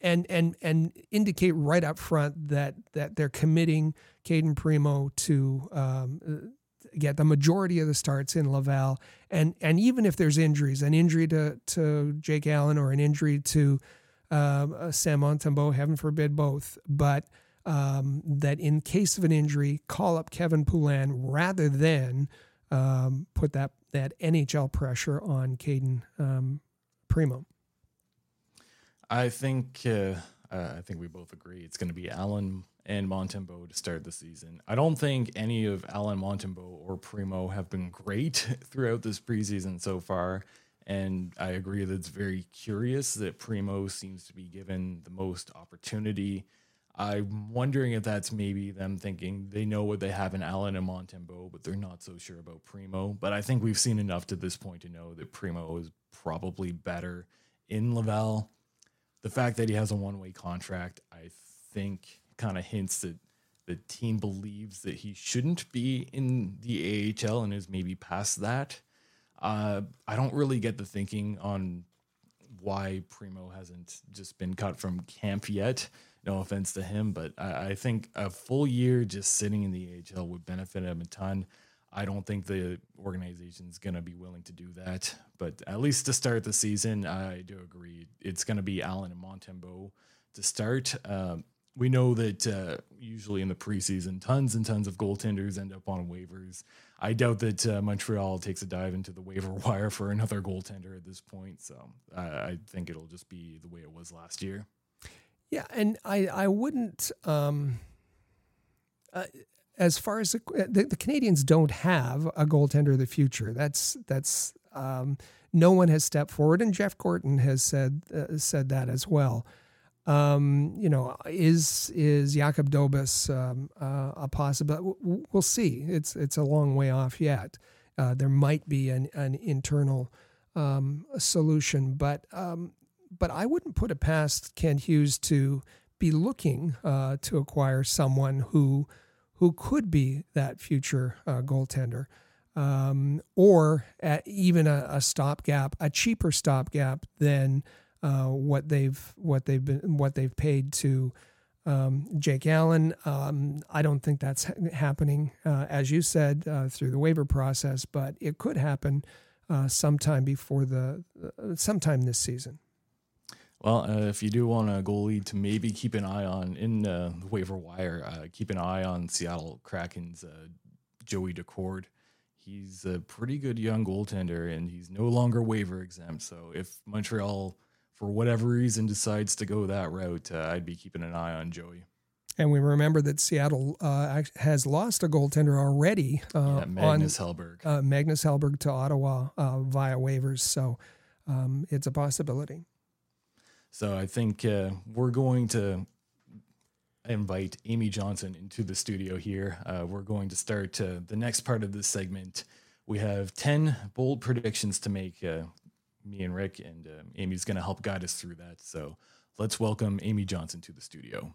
and and and indicate right up front that that they're committing Cayden Primeau to um, get the majority of the starts in Laval, and and even if there's injuries, an injury to to Jake Allen or an injury to uh, Sam Montembeault, heaven forbid both, but um, that in case of an injury, call up Kevin Poulin rather than um, put that that NHL pressure on Cayden um, Primeau. I think uh, uh, I think we both agree it's going to be Allen and Montembeault to start the season. I don't think any of Allen Montembeault or Primeau have been great throughout this preseason so far. And I agree that it's very curious that Primeau seems to be given the most opportunity. I'm wondering if that's maybe them thinking they know what they have in Allen and Montembeault, but they're not so sure about Primeau. But I think we've seen enough to this point to know that Primeau is probably better in Laval. The fact that he has a one way contract, I think, kind of hints that the team believes that he shouldn't be in the AHL and is maybe past that. Uh, I don't really get the thinking on why Primeau hasn't just been cut from camp yet. No offense to him, but I, I think a full year just sitting in the AHL would benefit him a ton. I don't think the organization's going to be willing to do that. But at least to start the season, I do agree. It's going to be Allen and Montembeault to start. Um, we know that uh, usually in the preseason, tons and tons of goaltenders end up on waivers. I doubt that uh, Montreal takes a dive into the waiver wire for another goaltender at this point. So I, I think it'll just be the way it was last year. Yeah, and I I wouldn't. Um, uh, as far as the, the, the, Canadiens don't have a goaltender of the future. That's that's um, no one has stepped forward, and Jeff Gorton has said uh, said that as well. Um, you know, is is Jakub Dobes um, uh, a possibility? We'll see. It's it's a long way off yet. Uh, there might be an an internal um, solution, but um, but I wouldn't put it past Kent Hughes to be looking uh, to acquire someone who who could be that future uh, goaltender, um, or even a, a stopgap, a cheaper stopgap than uh, what they've what they've been what they've paid to um, Jake Allen. Um, I don't think that's ha- happening, uh, as you said, uh, through the waiver process, but it could happen uh, sometime before the uh, sometime this season. Well, uh, if you do want a goalie to maybe keep an eye on in the waiver wire, keep an eye on Seattle Kraken's Joey Daccord. he's a pretty good young goaltender and he's no longer waiver exempt. So if Montreal for whatever reason decides to go that route, uh, I'd be keeping an eye on Joey. And we remember that Seattle uh, has lost a goaltender already. Uh, yeah, Magnus on, Hellberg. Uh, Magnus Hellberg to Ottawa uh, via waivers. So um, it's a possibility. So I think uh, we're going to invite Amy Johnson into the studio here. Uh, we're going to start the next part of this segment. We have 10 bold predictions to make me and Rick, and uh, Amy's going to help guide us through that. So let's welcome Amy Johnson to the studio.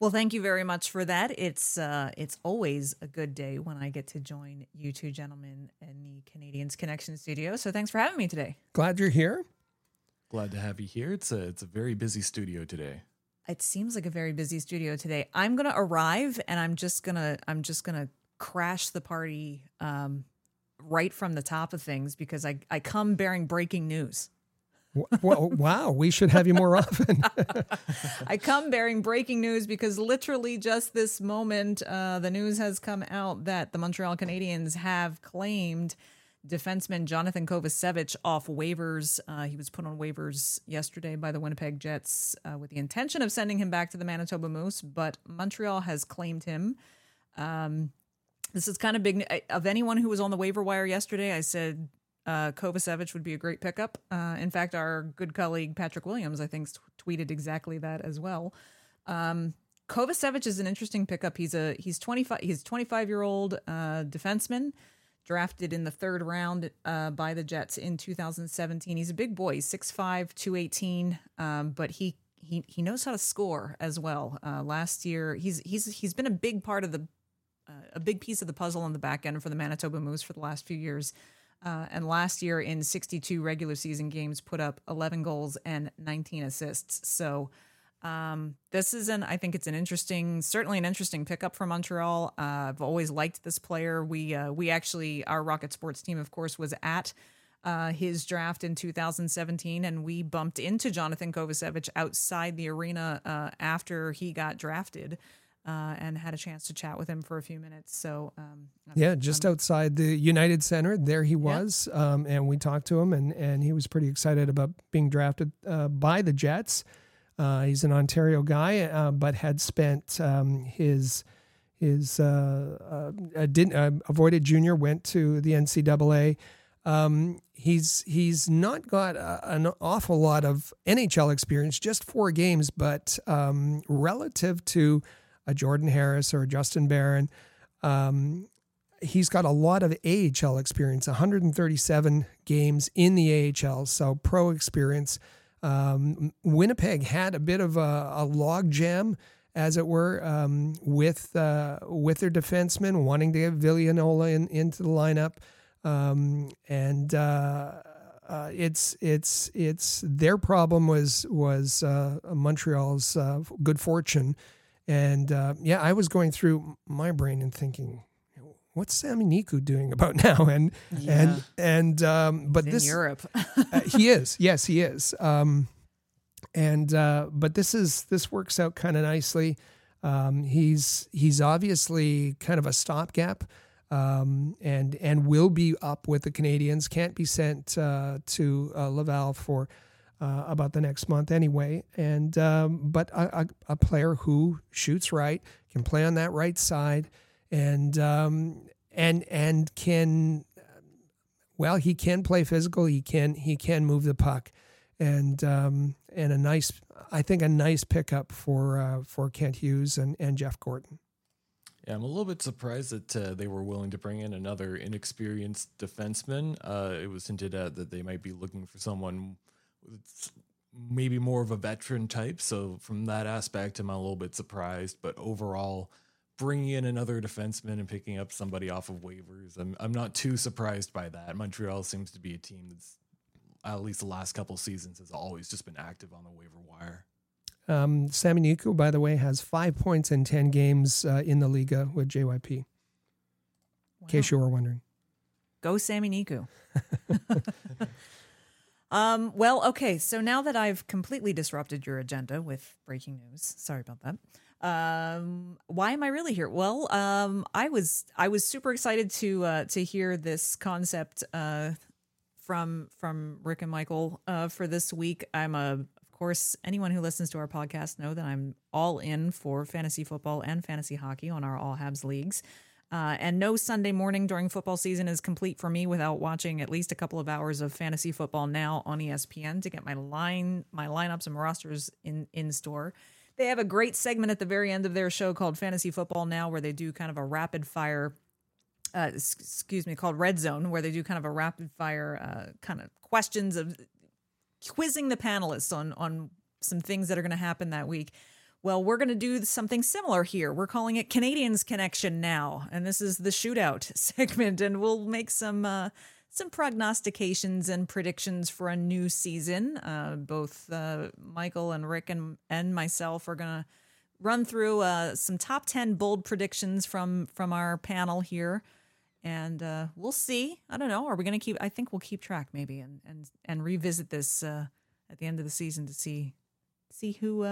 Well, thank you very much for that. It's uh, it's always a good day when I get to join you two gentlemen in the Canadiens Connection studio. So thanks for having me today. Glad you're here. Glad to have you here. It's a it's a very busy studio today. It seems like a very busy studio today. I'm gonna arrive and I'm just gonna I'm just gonna crash the party um, right from the top of things because I, I come bearing breaking news. well, wow, we should have you more often. I come bearing breaking news because literally just this moment, uh, the news has come out that the Montreal Canadiens have claimed defenseman Jonathan Kovacevic off waivers. Uh, he was put on waivers yesterday by the Winnipeg Jets uh, with the intention of sending him back to the Manitoba Moose, but Montreal has claimed him. Um, this is kind of big. Of anyone who was on the waiver wire yesterday, I said uh, Kovacevic would be a great pickup. Uh, in fact, our good colleague Patrick Williams, I think, tweeted exactly that as well. Um, Kovacevic is an interesting pickup. He's a he's twenty five he's twenty five year old uh, defenseman drafted in the third round uh, by the Jets in 2017. He's a big boy, he's 6'5", 218, um, but he he he knows how to score as well. Uh, last year, he's he's he's been a big part of the a big piece of the puzzle on the back end for the Manitoba Moose for the last few years. Uh, and last year in 62 regular season games, put up 11 goals and 19 assists. So um, this is an, I think it's an interesting, certainly an interesting pickup for Montreal. Uh, I've always liked this player. We uh, we actually, our Rocket Sports team, of course, was at uh, his draft in 2017, and we bumped into Jonathan Kovacevic outside the arena uh, after he got drafted. Uh, and had a chance to chat with him for a few minutes. So, um, yeah, just outside the United Center, there he was, yeah. um, and we talked to him, and and he was pretty excited about being drafted uh, by the Jets. Uh, he's an Ontario guy, uh, but had spent um, his his uh, uh, didn't avoided junior, went to the NCAA. Um, he's he's not got a, an awful lot of NHL experience, just four games, but um, relative to a Jordan Harris or a Justin Barron. Um, he's got a lot of AHL experience, 137 games in the AHL, so pro experience. Um, Winnipeg had a bit of a, a log jam, as it were, um, with uh, with their defensemen wanting to get Ville Heinola in, into the lineup, um, and uh, uh, it's it's it's their problem was was uh, Montreal's uh, good fortune and uh, yeah, I was going through my brain and thinking, what's Sami Niku doing about now? And yeah. and and um, but He's this Europe, uh, he is. Yes, he is. Um, and uh, but this is this works out kind of nicely. Um, he's he's obviously kind of a stopgap. Um, and and will be up with the Canadians. Can't be sent uh, to uh, Laval for uh, about the next month anyway. And um, but a, a, player who shoots right can play on that right side, and um, and and can well he can play physical. He can he can move the puck, and um, and a nice I think a nice pickup for uh, for Kent Hughes and and Jeff Gorton. Yeah, I'm a little bit surprised that uh, they were willing to bring in another inexperienced defenseman. Uh, it was hinted at that they might be looking for someone maybe more of a veteran type. So from that aspect, I'm a little bit surprised. But overall, bringing in another defenseman and picking up somebody off of waivers, I'm I'm not too surprised by that. Montreal seems to be a team that's at least the last couple seasons has always just been active on the waiver wire. Um, Sami Niku, by the way, has five points in ten games uh, in the Liiga with JYP. Wow. In case you were wondering, go Sami Niku. Um, well, okay. So now that I've completely disrupted your agenda with breaking news, sorry about that. Um, why am I really here? Well, um, I was I was super excited to uh, to hear this concept uh, from from Rick and Michael uh, for this week. I'm a of course anyone who listens to our podcast know that I'm all in for fantasy football and fantasy hockey on our All Habs leagues. Uh, and no Sunday morning during football season is complete for me without watching at least a couple of hours of fantasy football now on ESPN to get my line, my lineups and rosters in in store. They have a great segment at the very end of their show called Fantasy Football Now, where they do kind of a rapid fire. Uh, excuse me, called Red Zone, where they do kind of a rapid fire uh, kind of questions of quizzing the panelists on on some things that are going to happen that week. Well, we're going to do something similar here. We're calling it Canadiens Connection now, and this is the shootout segment, and we'll make some uh, some prognostications and predictions for a new season. Uh, both uh, Michael and Rick and and myself are going to run through uh, some top ten bold predictions from from our panel here, and uh, we'll see. I don't know. Are we going to keep? I think we'll keep track maybe, and and and revisit this uh, at the end of the season to see see who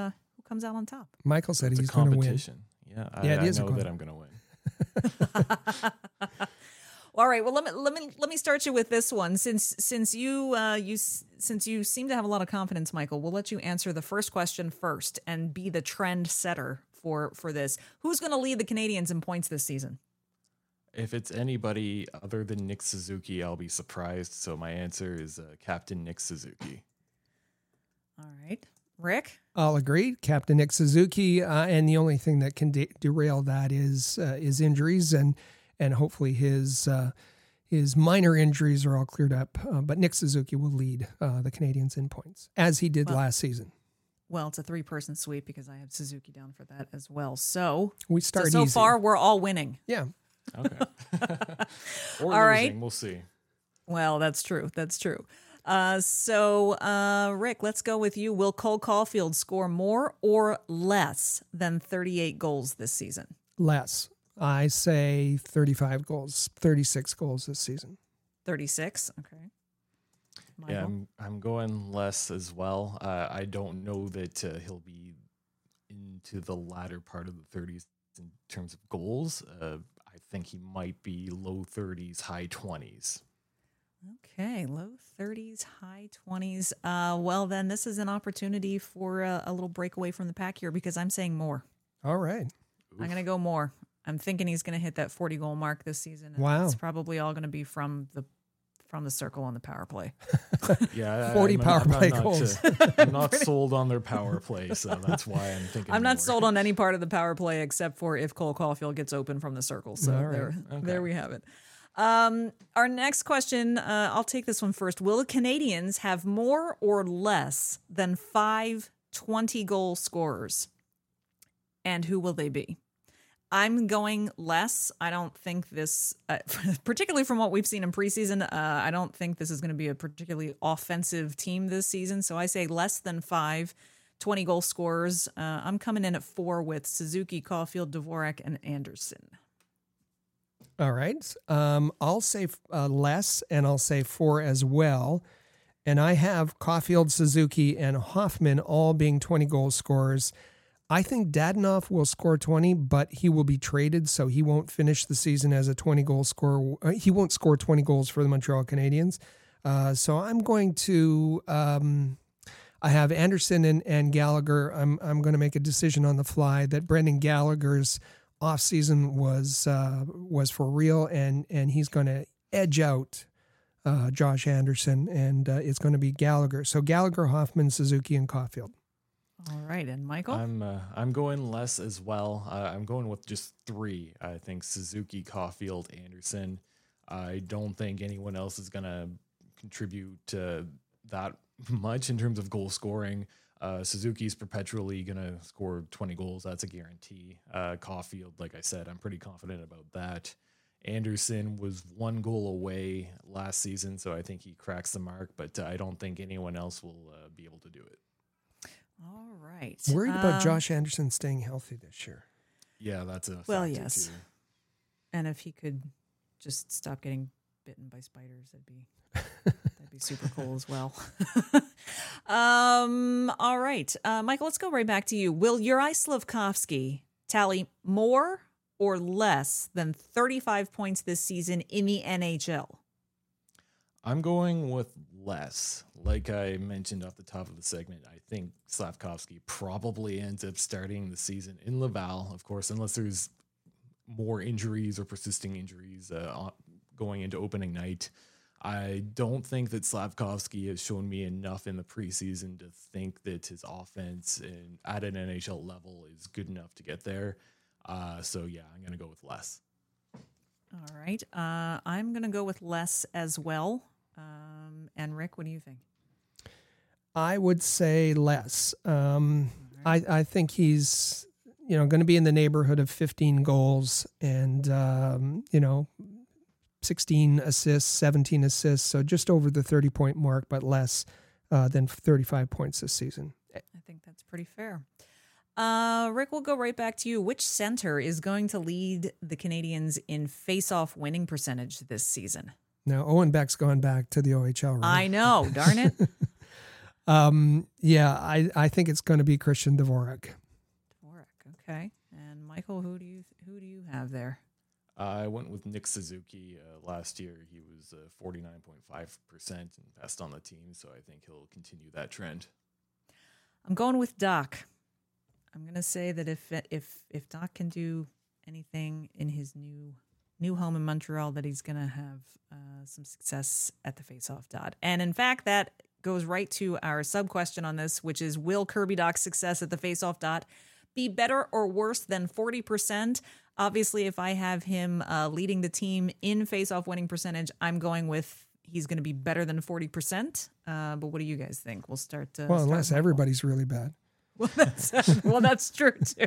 comes out on top. Michael said it's he's going to win. Yeah, I, yeah, it I is know that I'm going to win. All right. Well, let me let me let me start you with this one. Since since you uh, you since you seem to have a lot of confidence, Michael, we'll let you answer the first question first and be the trend setter for for this. Who's going to lead the Canadiens in points this season? If it's anybody other than Nick Suzuki, I'll be surprised. So my answer is uh, Captain Nick Suzuki. All right. Rick? I'll agree. Captain Nick Suzuki, uh, and the only thing that can de- derail that is uh, is injuries, and and hopefully his uh, his minor injuries are all cleared up. Uh, but Nick Suzuki will lead uh, the Canadiens in points as he did well, last season. Well, it's a three person sweep because I have Suzuki down for that as well. So We so, start so easy. far we're all winning. Yeah. Okay. or All right. losing, We'll see. Well, that's true. That's true. Uh, so, uh, Rick, let's go with you. Will Cole Caufield score more or less than 38 goals this season? Less. I say 35 goals, 36 goals this season. 36. Okay. Yeah, I'm, I'm going less as well. Uh, I don't know that uh, he'll be into the latter part of the 30s in terms of goals. Uh, I think he might be low 30s, high 20s. Okay, low 30s, high 20s. Uh, well, then this is an opportunity for a, a little breakaway from the pack here because I'm saying more. All right. I'm going to go more. I'm thinking he's going to hit that 40 goal mark this season. and Wow. It's probably all going to be from the from the circle on the power play. Yeah, 40 I'm- power I'm play not, uh, goals. I'm not sold on their power play, so that's why I'm thinking. I'm not more. sold on any part of the power play except for if Cole Caufield gets open from the circle. So All right. there, Okay. there we have it. Um, our next question, uh, I'll take this one first. Will the Canadiens have more or less than five 20 goal scorers? And who will they be? I'm going less. I don't think this, uh, particularly from what we've seen in preseason, uh, I don't think this is going to be a particularly offensive team this season. So I say less than five 20 goal scorers. Uh, I'm coming in at four with Suzuki, Caufield, Dvorak, and Anderson. All right. Um, I'll say uh, less and I'll say four as well. And I have Caufield, Suzuki, and Hoffman all being 20 goal scorers. I think Dadonov will score 20, but he will be traded, so he won't finish the season as a 20 goal scorer. Uh, He won't score 20 goals for the Montreal Canadiens. Uh, so I'm going to. Um, I have Anderson and, and Gallagher. I'm I'm going to make a decision on the fly that Brendan Gallagher's offseason was uh, was for real, and and he's going to edge out uh, Josh Anderson, and uh, it's going to be Gallagher. So Gallagher, Hoffman, Suzuki, and Caufield. All right. And Michael? I'm uh, I'm going less as well. Uh, I'm going with just three. I think Suzuki, Caufield, Anderson. I don't think anyone else is gonna contribute uh, that much in terms of goal scoring. Uh, Suzuki's perpetually gonna score 20 goals. That's a guarantee. Uh, Caufield, like I said, I'm pretty confident about that. Anderson was one goal away last season, so I think he cracks the mark. But uh, I don't think anyone else will uh, be able to do it. All right. Worried about Um, Josh Anderson staying healthy this year. Yeah, that's a Well, yes. too. And if he could just stop getting bitten by spiders, that'd be that'd be super cool as well. um, all right, uh, Michael, let's go right back to you. Will Juraj Slafkovsky tally more or less than 35 points this season in the NHL? I'm going with less. Like I mentioned off the top of the segment, I think Slafkovsky probably ends up starting the season in Laval, of course, unless there's more injuries or persisting injuries uh, going into opening night. I don't think that Slafkovsky has shown me enough in the preseason to think that his offense in, at an NHL level is good enough to get there. Uh, so yeah, I'm gonna go with less. All right, uh, I'm gonna go with less as well. Um, and Rick, what do you think? I would say less. Um, I, I think he's, you know, going to be in the neighborhood of 15 goals and, um, you know, 16 assists, 17 assists. So just over the 30 point mark, but less uh, than 35 points this season. I think that's pretty fair. Uh, Rick, we'll go right back to you. Which center is going to lead the Canadiens in face-off winning percentage this season? Now, Owen Beck's gone back to the OHL, right? I know, darn it. Um, yeah, I, I think it's going to be Christian Dvorak. Okay, and Michael, who do you who do you have there? I went with Nick Suzuki uh, last year. He was uh, 49.5% and best on the team, so I think he'll continue that trend. I'm going with Dach. I'm going to say that if if if Dach can do anything in his new new home in Montreal, that he's going to have uh, some success at the faceoff dot. And in fact, that goes right to our sub question on this, which is: Will Kirby Dach's success at the faceoff dot be better or worse than 40%? Obviously, if I have him uh, leading the team in faceoff winning percentage, I'm going with he's going to be better than 40%. Uh, but what do you guys think? We'll start. Uh, well, start unless with Michael. everybody's really bad. Well, that's, well, that's true too.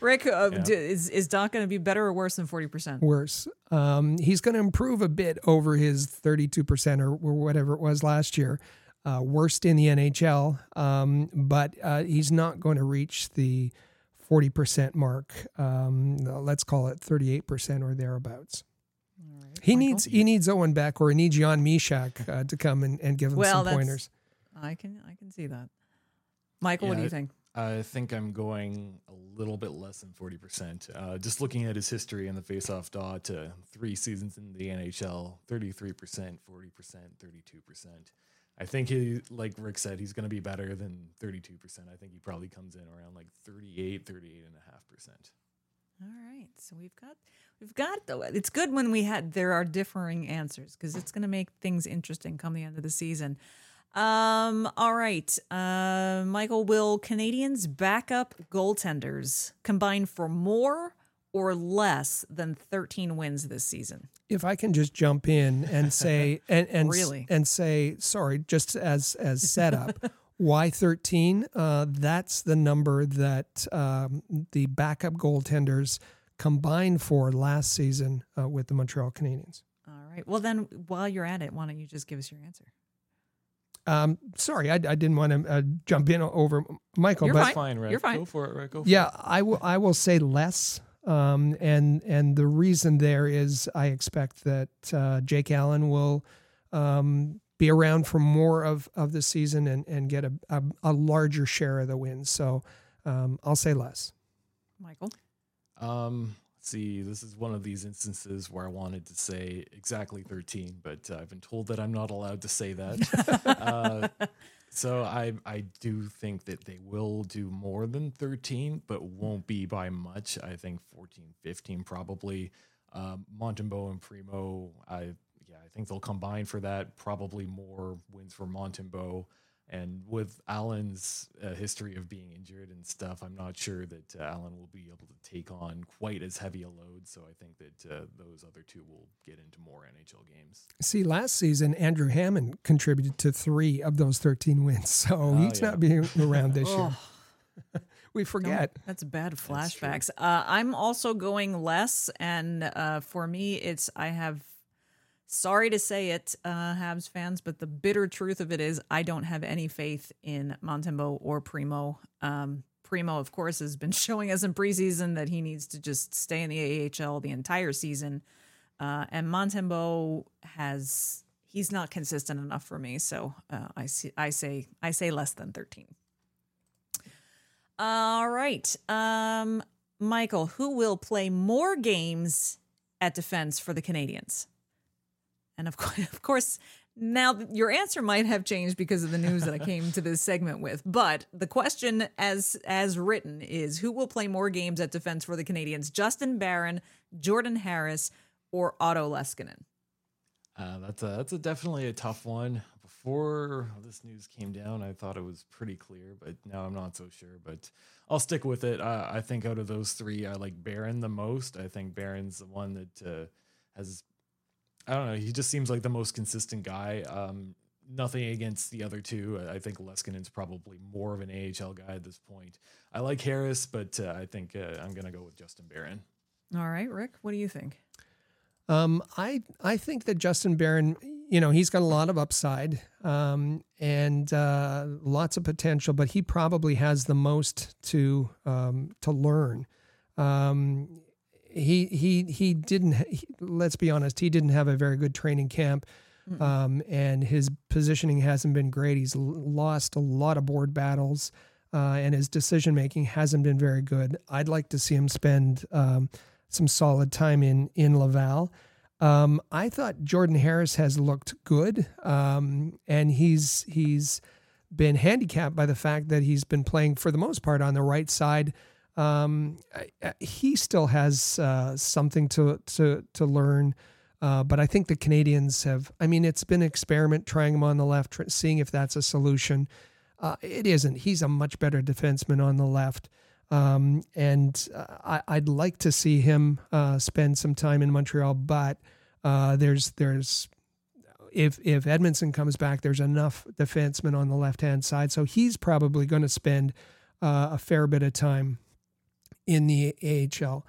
Rick, uh, Yeah. d- is is Dach going to be better or worse than forty percent? Worse. Um, he's going to improve a bit over his 32% or, or whatever it was last year. Uh, worst in the NHL, um, but uh, he's not going to reach the 40% mark. Um, let's call it 38% or thereabouts. He needs he needs Owen Beck or he needs Jan Mysak uh, to come and, and give him Well, some pointers. I can I can see that. Michael, what do you think? I think I'm going a little bit less than 40%. Uh, just looking at his history in the faceoff dot, to three seasons in the NHL, 33%, 40%, 32%. I think he, like Rick said, he's going to be better than 32%. I think he probably comes in around like 38, 38 and a half percent. All right, so we've got we've got though. It's good when we had there are differing answers because it's going to make things interesting come the end of the season. Um, all right, uh, Michael, will Canadiens backup goaltenders combine for more or less than 13 wins this season? if I can just jump in and say and and Really? and say sorry, just as as setup. Why thirteen? Uh, that's the number that um, the backup goaltenders combined for last season uh, with the Montreal Canadiens. All right. Well, then while you're at it, why don't you just give us your answer? Um, sorry, I, I didn't want to uh, jump in over Michael, You're but fine. You're fine. Go for it, Rick. Go for yeah, it. I will. I will say less. Um, and and the reason there is I expect that uh, Jake Allen will um, be around for more of, of the season and, and get a, a, a larger share of the wins. So um, I'll say less. Michael. Um, let's see, this is one of these instances where I wanted to say exactly 13, but uh, I've been told that I'm not allowed to say that. uh, so I I do think that they will do more than 13, but won't be by much. I think 14, 15 probably. Um, Montembeault and Primeau, I yeah, I think they'll combine for that. Probably more wins for Montembeault. And with Allen's uh, history of being injured and stuff, I'm not sure that uh, Allen will be able to take on quite as heavy a load. So I think that uh, those other two will get into more NHL games. See, last season Andrew Hammond contributed to three of those 13 wins, so Oh, he's yeah. not being around this year. We forget. Don't- that's bad flashbacks. Uh, I'm also going less, and uh, for me, it's I have. Sorry to say it, uh, Habs fans, but the bitter truth of it is I don't have any faith in Montembeault or Primeau. Um, Primeau, of course, has been showing us in preseason that he needs to just stay in the AHL the entire season, uh, and Montembeault has he's not consistent enough for me. So uh, I see, I say I say less than thirteen. All right. Um, Michael, who will play more games at defense for the Canadiens? And of course, of course, now your answer might have changed because of the news that I came to this segment with. But the question, as as written, is who will play more games at defense for the Canadiens? Justin Barron, Jordan Harris, or Otto Leskinen? Uh, that's a that's a definitely a tough one. Before this news came down, I thought it was pretty clear, but now I'm not so sure. But I'll stick with it. Uh, I think out of those three, I like Barron the most. I think Barron's the one that uh, has. I don't know. He just seems like the most consistent guy. Um, nothing against the other two. I think Leskinen's probably more of an AHL guy at this point. I like Harris, but uh, I think uh, I'm gonna go with Justin Barron. All right, Rick, what do you think? Um, I I think that Justin Barron, you know, he's got a lot of upside um, and uh, lots of potential, but he probably has the most to um, to learn. He he he didn't. He, let's be honest, he didn't have a very good training camp. Um, and his positioning hasn't been great. He's lost a lot of board battles, uh, and his decision making hasn't been very good. I'd like to see him spend um, some solid time in in Laval. Um, I thought Jordan Harris has looked good, um, and he's he's been handicapped by the fact that he's been playing for the most part on the right side. Um, he still has uh, something to to to learn. Uh, but I think the Canadiens have. I mean, it's been an experiment trying him on the left, seeing if that's a solution. Uh, it isn't. He's a much better defenseman on the left. Um, and uh, I, I'd like to see him uh, spend some time in Montreal, but uh, there's there's if if Edmundson comes back, there's enough defensemen on the left hand side, so he's probably going to spend a fair bit of time in the AHL.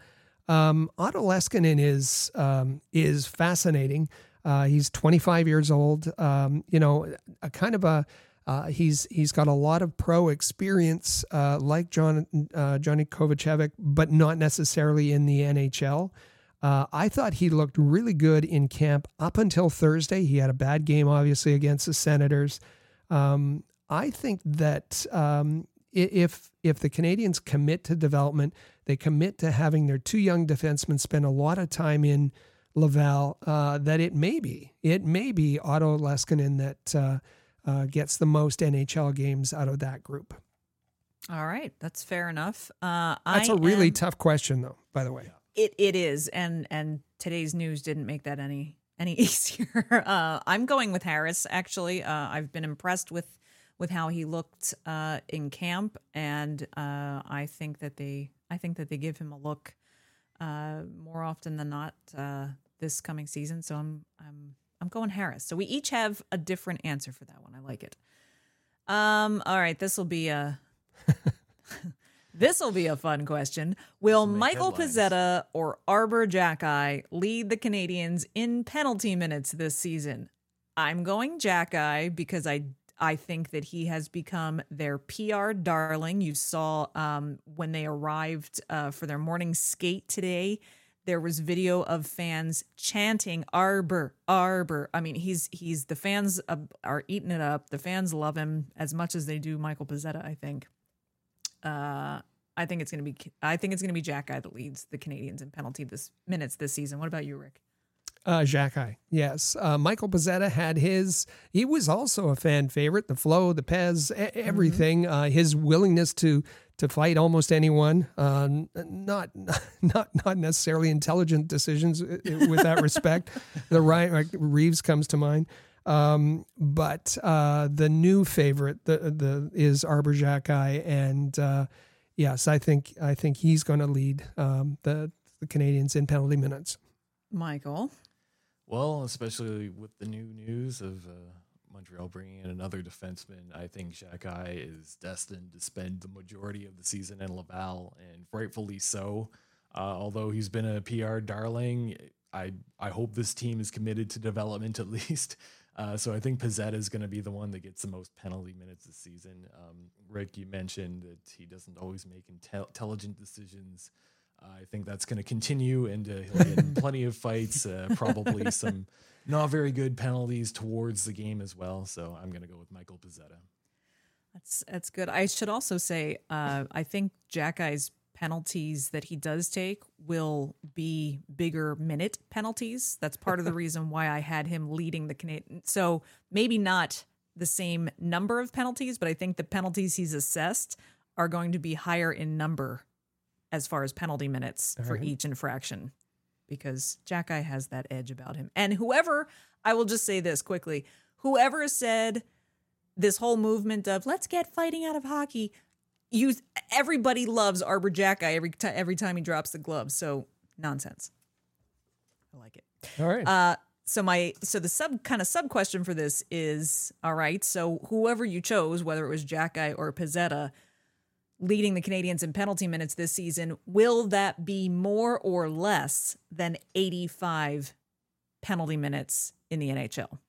Um, Otto Leskinen is um, is fascinating. Uh, he's 25 years old. Um, you know, a kind of a uh, he's he's got a lot of pro experience, uh, like John uh, Johnny Kovacevic, but not necessarily in the NHL. Uh, I thought he looked really good in camp up until Thursday. He had a bad game, obviously, against the Senators. Um, I think that um, if if the Canadiens commit to development, they commit to having their two young defensemen spend a lot of time in Laval. Uh, that it may be it may be Otto Leskinen that uh, uh, gets the most NHL games out of that group. All right, that's fair enough. Uh, that's a really am- tough question, though. By the way, It it is, and and today's news didn't make that any any easier. Uh, I'm going with Harris. Actually, uh, I've been impressed with with how he looked uh, in camp, and uh, I think that they I think that they give him a look uh, more often than not uh, this coming season. So I'm I'm I'm going Harris. So we each have a different answer for that one. I like it. Um. All right. This will be a. This will be a fun question. Will Michael Pezzetta or Arber Xhekaj lead the Canadiens in penalty minutes this season? I'm going Xhekaj because I I think that he has become their PR darling. You saw um, when they arrived uh, for their morning skate today. There was video of fans chanting "Arber, Arber." I mean, he's he's the fans uh, are eating it up. The fans love him as much as they do Michael Pezzetta. I think. Uh, I think it's gonna be. I think it's gonna be Xhekaj that leads the Canadiens in penalty this minutes this season. What about you, Rick? Uh, Xhekaj, yes. Uh, Michael Pezzetta had his. He was also a fan favorite. The flow, the Pez, e- everything. Uh, his willingness to to fight almost anyone. Uh, not not not necessarily intelligent decisions uh, with that respect. the Ryan like Reaves comes to mind. Um, but uh, the new favorite the the is Arber Xhekaj, and uh, yes, I think I think he's going to lead um, the the Canadiens in penalty minutes. Michael. Well, especially with the new news of uh, Montreal bringing in another defenseman, I think Xhekaj is destined to spend the majority of the season in Laval, and rightfully so. Uh, although he's been a PR darling, I I hope this team is committed to development at least. Uh, so I think Pezzetta is going to be the one that gets the most penalty minutes this season. Um, Rick, you mentioned that he doesn't always make intel- intelligent decisions. I think that's going to continue, and uh, he'll get in plenty of fights, uh, probably some not very good penalties towards the game as well. So I'm going to go with Michael Pezzetta. That's that's good. I should also say, uh, I think Xhekaj's penalties that he does take will be bigger minute penalties. That's part of the reason why I had him leading the Canadian. So maybe not the same number of penalties, but I think the penalties he's assessed are going to be higher in number as far as penalty minutes All for right. each infraction because Xhekaj has that edge about him. And whoever, I will just say this quickly whoever said this whole movement of let's get fighting out of hockey, you everybody loves Arber Jack Eye every, ti every time he drops the gloves. So nonsense. I like it. All right. Uh, so my so the sub kind of sub question for this is all right. So whoever you chose, whether it was Xhekaj or Pezzetta, leading the Canadiens in penalty minutes this season, will that be more or less than 85 penalty minutes in the NHL?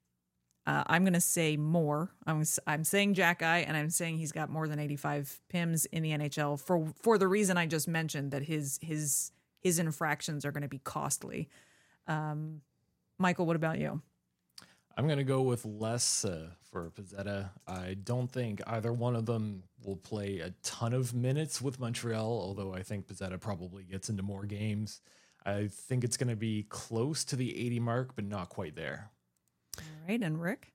Uh, I'm going to say more. I'm I'm saying Xhekaj, and I'm saying he's got more than 85 pims in the NHL for for the reason I just mentioned that his his his infractions are going to be costly. Um, Michael, what about you? I'm going to go with less uh, for Pezzetta. I don't think either one of them will play a ton of minutes with Montreal, although I think Pezzetta probably gets into more games. I think it's going to be close to the 80 mark, but not quite there. All right, and Rick.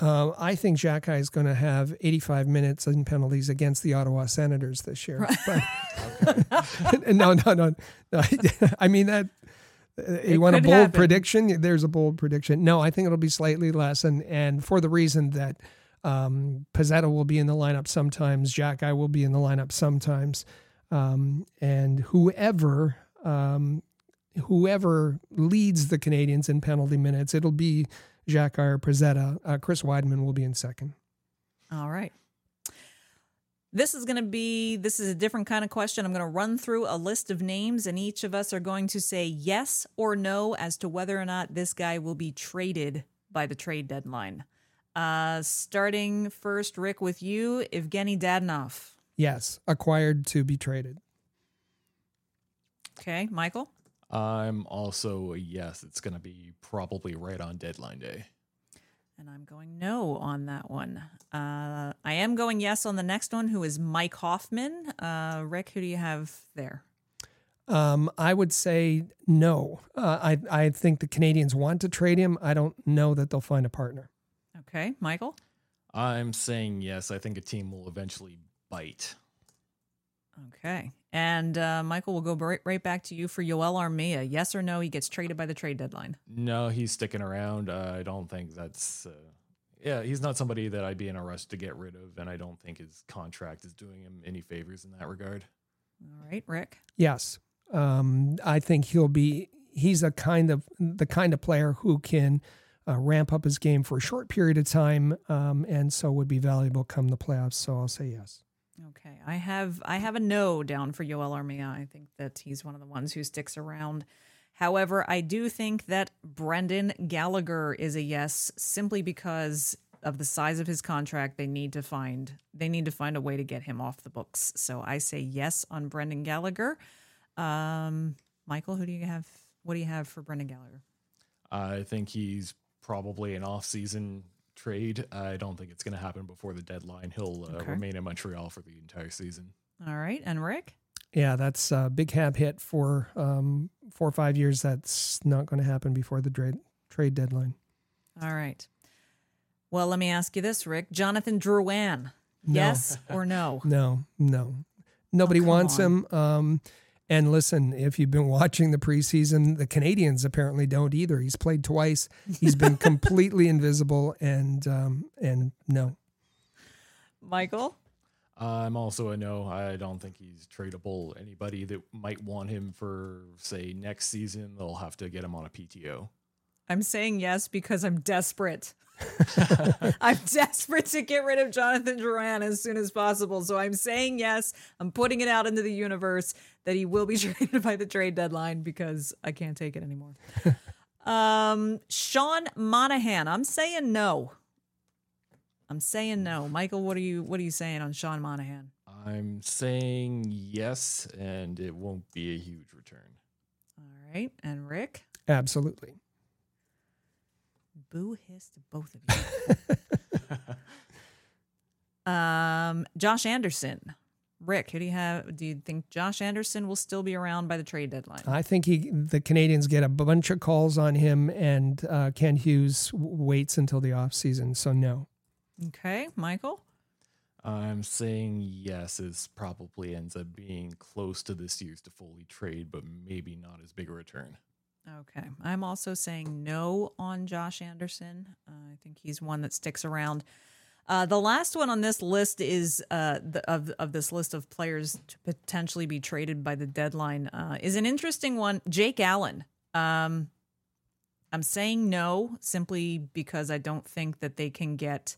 Uh, I think Jack is going to have 85 minutes in penalties against the Ottawa Senators this year. But, no, no, no, no. I mean that. It You want a bold happen. prediction? There's a bold prediction. No, I think it'll be slightly less, and and for the reason that um, Pezzetta will be in the lineup sometimes, Xhekaj will be in the lineup sometimes, um, and whoever um, whoever leads the Canadiens in penalty minutes, it'll be Xhekaj or Pezzetta. Uh, Chris Wideman will be in second. All right. This is going to be this is a different kind of question. I'm going to run through a list of names and each of us are going to say yes or no as to whether or not this guy will be traded by the trade deadline. Uh starting first Rick with you, Evgeny Dadonov. Yes, acquired to be traded. Okay, Michael? I'm also a yes. It's going to be probably right on deadline day. And I'm going no on that one. Uh, I am going yes on the next one, who is Mike Hoffman. Uh, Rick, who do you have there? Um, I would say no. Uh, I I think the Canadiens want to trade him. I don't know that they'll find a partner. Okay, Michael. I'm saying yes. I think a team will eventually bite. Okay, and uh, Michael, we'll go right, right back to you for Yoel Armia. Yes or no? He gets traded by the trade deadline. No, he's sticking around. Uh, I don't think that's. Uh, yeah, he's not somebody that I'd be in a rush to get rid of, and I don't think his contract is doing him any favors in that regard. All right, Rick. Yes, um, I think he'll be. He's a kind of the kind of player who can uh, ramp up his game for a short period of time, um, and so would be valuable come the playoffs. So I'll say yes. I have I have a no down for Yoel Armia. I think that he's one of the ones who sticks around. However, I do think that Brendan Gallagher is a yes, simply because of the size of his contract. They need to find they need to find a way to get him off the books. So I say yes on Brendan Gallagher. Um, Michael, who do you have? What do you have for Brendan Gallagher? I think he's probably an off-season trade. I don't think it's going to happen before the deadline. He'll uh, Okay. remain in Montreal for the entire season. All right, and Rick. Yeah, that's a big cap hit for um, four or five years. That's not going to happen before the trade trade deadline. All right. Well, let me ask you this, Rick. Jonathan Drouin. No. Yes or no? No, no, nobody Oh, wants on. him. Um, and listen, if you've been watching the preseason, the Canadiens apparently don't either. He's played twice. He's been completely invisible, and um, and no. Michael. I'm also a no. I don't think he's tradable. Anybody that might want him for, say, next season, they'll have to get him on a PTO. I'm saying yes because I'm desperate. I'm desperate to get rid of Jonathan Drouin as soon as possible. So I'm saying yes. I'm putting it out into the universe that he will be traded by the trade deadline because I can't take it anymore. um, Sean Monahan. I'm saying no. I'm saying no. Michael, what are you what are you saying on Sean Monahan? I'm saying yes, and it won't be a huge return. All right. And Rick? Absolutely. Boo hiss to both of you. um, Josh Anderson. Rick, who do you have? Do you think Josh Anderson will still be around by the trade deadline? I think he the Canadiens get a bunch of calls on him, and uh, Kent Hughes w- waits until the off season. So no. Okay, Michael. I'm saying yes, it probably ends up being close to this year's Toffoli trade, but maybe not as big a return. Okay, I'm also saying no on Josh Anderson. Uh, I think he's one that sticks around. Uh, the last one on this list is uh, the, of of this list of players to potentially be traded by the deadline uh, is an interesting one. Jake Allen. Um, I'm saying no simply because I don't think that they can get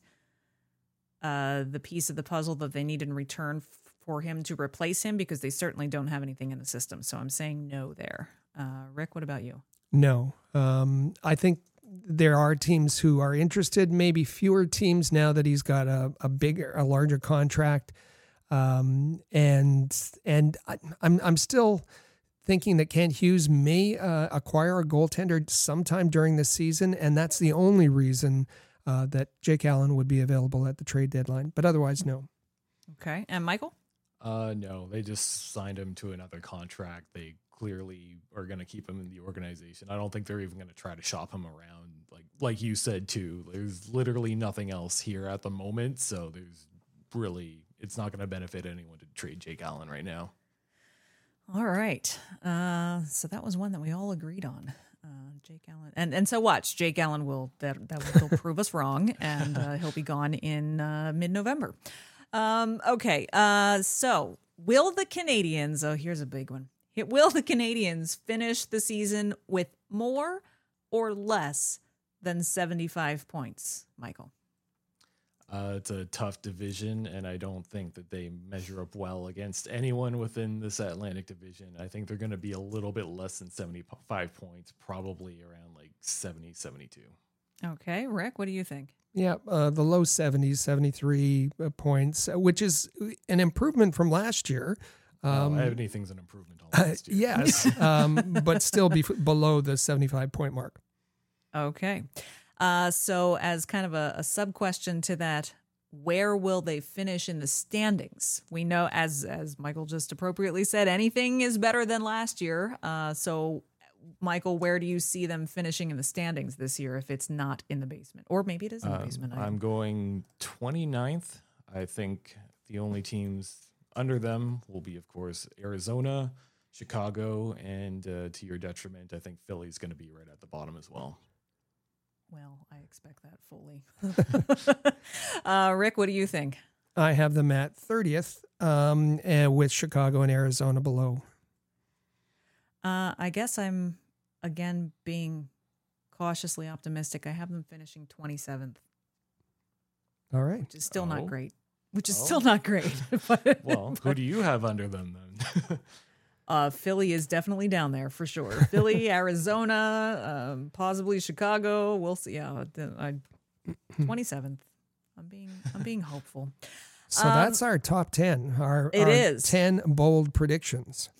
uh, the piece of the puzzle that they need in return for him to replace him because they certainly don't have anything in the system. So I'm saying no there. Uh, Rick, what about you? No. Um, I think there are teams who are interested, maybe fewer teams now that he's got a, a bigger, a larger contract. Um, and and I, I'm I'm still thinking that Kent Hughes may uh, acquire a goaltender sometime during the season, and that's the only reason uh, that Jake Allen would be available at the trade deadline. But otherwise, no. Okay. And Michael? Uh, no, they just signed him to another contract. They clearly are going to keep him in the organization. I don't think they're even going to try to shop him around. Like like you said too, there's literally nothing else here at the moment, so there's really it's not going to benefit anyone to trade Jake Allen right now. All right. Uh, so that was one that we all agreed on. Uh, Jake Allen, and and so watch. Jake Allen will that that will prove us wrong, and uh, he'll be gone in uh, mid November. Um, okay. Uh, so will the Canadiens? Oh, here's a big one. Will the Canadiens finish the season with more or less than seventy five points, Michael? Uh, it's a tough division, and I don't think that they measure up well against anyone within this Atlantic division. I think they're going to be a little bit less than 75 points, probably around like 70, 72. Okay, Rick, what do you think? Yeah, uh, the low 70s, 73 uh, points, uh, which is an improvement from last year. Um, well, anything's an improvement on last year. yes, um, but still be below the 75 point mark. Okay. Uh, so, as kind of a, a sub question to that, where will they finish in the standings? We know, as as Michael just appropriately said, anything is better than last year. Uh, so, Michael, where do you see them finishing in the standings this year if it's not in the basement? Or maybe it is in the um, basement. I'm going 29th. I think the only teams under them will be, of course, Arizona, Chicago, and uh, to your detriment, I think Philly's going to be right at the bottom as well. Well, I expect that fully. uh, Rick, what do you think? I have them at 30th um, and with Chicago and Arizona below. Uh, I guess I'm again being cautiously optimistic. I have them finishing 27th. All right. Which is still oh. not great. Which is oh. still not great. but, well, who do you have under them then? uh, Philly is definitely down there for sure. Philly, Arizona, um, possibly Chicago. We'll see. Yeah, 27th. I'm being I'm being hopeful. So um, that's our top 10. Our, it our is. 10 bold predictions.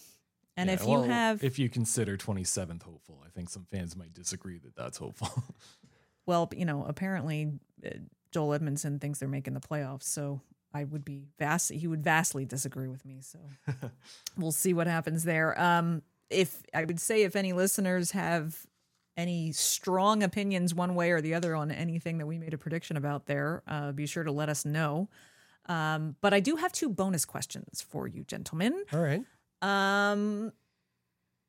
And yeah, if you have, if you consider 27th hopeful, I think some fans might disagree that that's hopeful. well, you know, apparently uh, Joel Edmundson thinks they're making the playoffs, so I would be vast. He would vastly disagree with me. So we'll see what happens there. Um, if I would say, if any listeners have any strong opinions one way or the other on anything that we made a prediction about there, uh, be sure to let us know. Um, but I do have two bonus questions for you, gentlemen. All right. Um,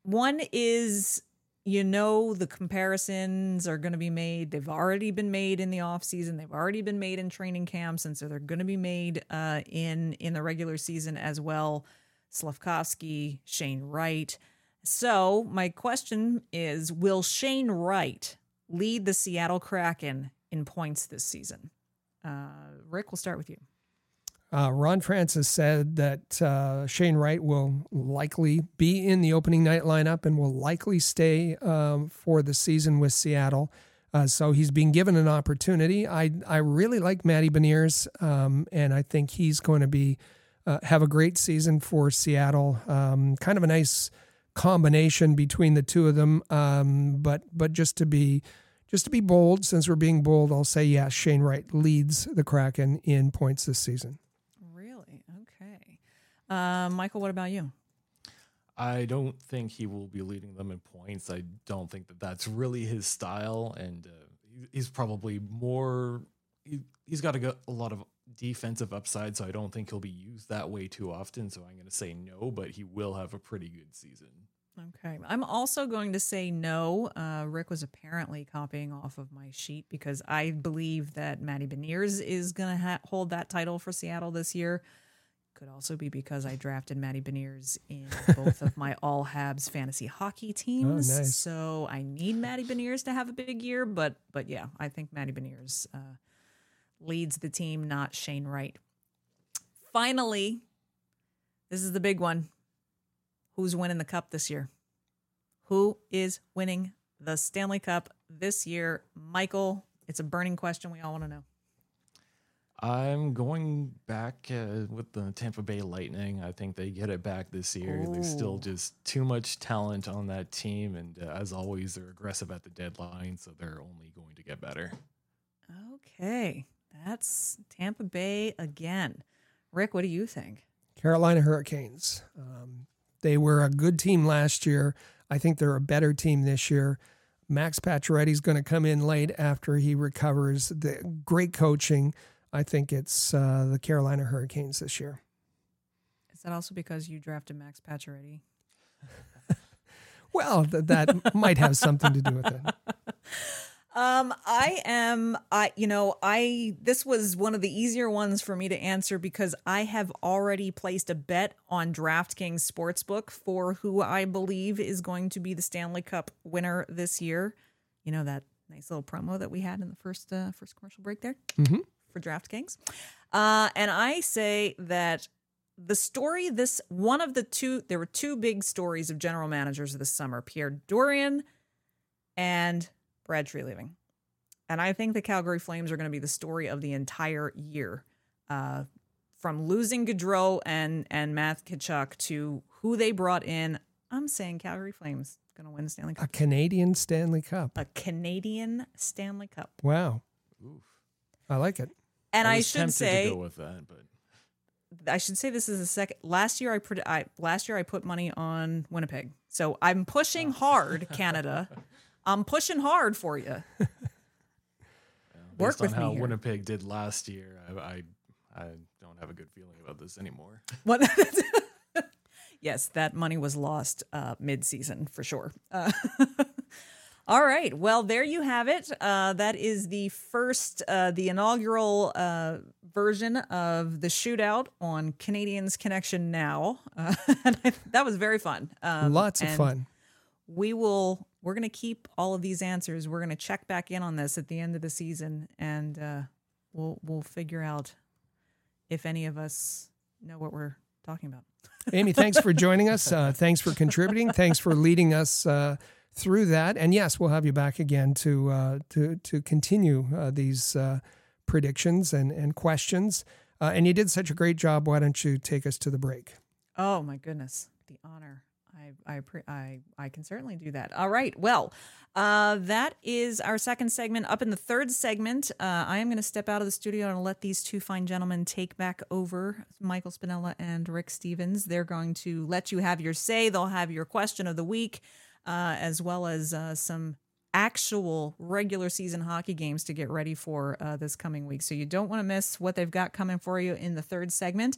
one is you know the comparisons are going to be made they've already been made in the off season they've already been made in training camps and so they're going to be made uh, in in the regular season as well Slafkovsky Shane Wright. So, my question is Will Shane Wright lead the Seattle Kraken in points this season? Uh, Rick, we'll start with you. Uh, Ron Francis said that uh, Shane Wright will likely be in the opening night lineup and will likely stay um, for the season with Seattle. Uh, so he's being given an opportunity. I I really like Matty Beniers, um, and I think he's going to be uh, have a great season for Seattle. Um, kind of a nice combination between the two of them. Um, but but just to be just to be bold, since we're being bold, I'll say yes. Shane Wright leads the Kraken in points this season. Uh, Michael, what about you? I don't think he will be leading them in points. I don't think that that's really his style, and uh, he's probably more. He, has got a, a lot of defensive upside, so I don't think he'll be used that way too often. So I'm going to say no, but he will have a pretty good season. Okay. I'm also going to say no. Uh, Rick was apparently copying off of my sheet because I believe that Matty Beniers is going to ha- hold that title for Seattle this year. Could also be because I drafted Matty Beniers in both of my all Habs fantasy hockey oh, teams. Oh, nice. So I need Matty Beniers to have a big year, but but yeah, I think Matty Beniers uh, leads the team, not Shane Wright. Finally, this is the big one. Who's winning the cup this year? Who is winning the Stanley Cup this year? Michael, it's a burning question. We all want to know. I'm going back uh, with the Tampa Bay Lightning. I think they get it back this year. Ooh. There's still just too much talent on that team, and uh, as always, they're aggressive at the deadline, so they're only going to get better. Okay, that's Tampa Bay again. Rick, what do you think? Carolina Hurricanes. Um, they were a good team last year. I think they're a better team this year. Max Pacioretty's going to come in late after he recovers. The great coaching. I think it's uh, the Carolina Hurricanes this year. Is that also because you drafted Max Pacioretty? well, th- that might have something to do with it. Um, I am, I, you know, I, this was one of the easier ones for me to answer because I have already placed a bet on DraftKings Sportsbook for who I believe is going to be the Stanley Cup winner this year. You know, that nice little promo that we had in the first, uh, first commercial break there. Mm-hmm for DraftKings. Uh, and I say that the story this one of the two there were two big stories of general managers this summer pierre dorion and brad treliving and i think the calgary flames are going to be the story of the entire year uh, from losing Gaudreau and and matt Tkachuk to who they brought in i'm saying calgary flames going to win the stanley cup A Canadian Stanley Cup. a canadian stanley cup Wow. I like it. And i, was should say go with that, but I should say this is the second. Last year I, put I last year I put money on Winnipeg, so I'm pushing hard, Canada. I'm pushing hard for you. Work with how me here. Winnipeg did last year, I, I I don't have a good feeling about this anymore. What? yes, that money was lost uh, mid-season for sure. Uh, all right. Well, there you have it. Uh, that is the first, uh, the inaugural uh, version of the shootout on Canadiens Connection Now. Uh, I, that was very fun. Um, Lots of fun. We will. We're going to keep all of these answers. We're going to check back in on this at the end of the season, and uh, we'll we'll figure out if any of us know what we're talking about. Amy, thanks for joining us. Uh, thanks for contributing. Thanks for leading us uh, through that. And yes, we'll have you back again to uh, to to continue uh, these uh, predictions and and questions. Uh, and you did such a great job. Why don't you take us to the break? Oh my goodness, the honor. I I I I can certainly do that. All right. Well, uh, that is our second segment. Up in the third segment, uh, I am going to step out of the studio and let these two fine gentlemen take back over. Michael Spinella and Rick Stevens. They're going to let you have your say. They'll have your question of the week, uh, as well as uh, some actual regular season hockey games to get ready for uh, this coming week. So you don't want to miss what they've got coming for you in the third segment.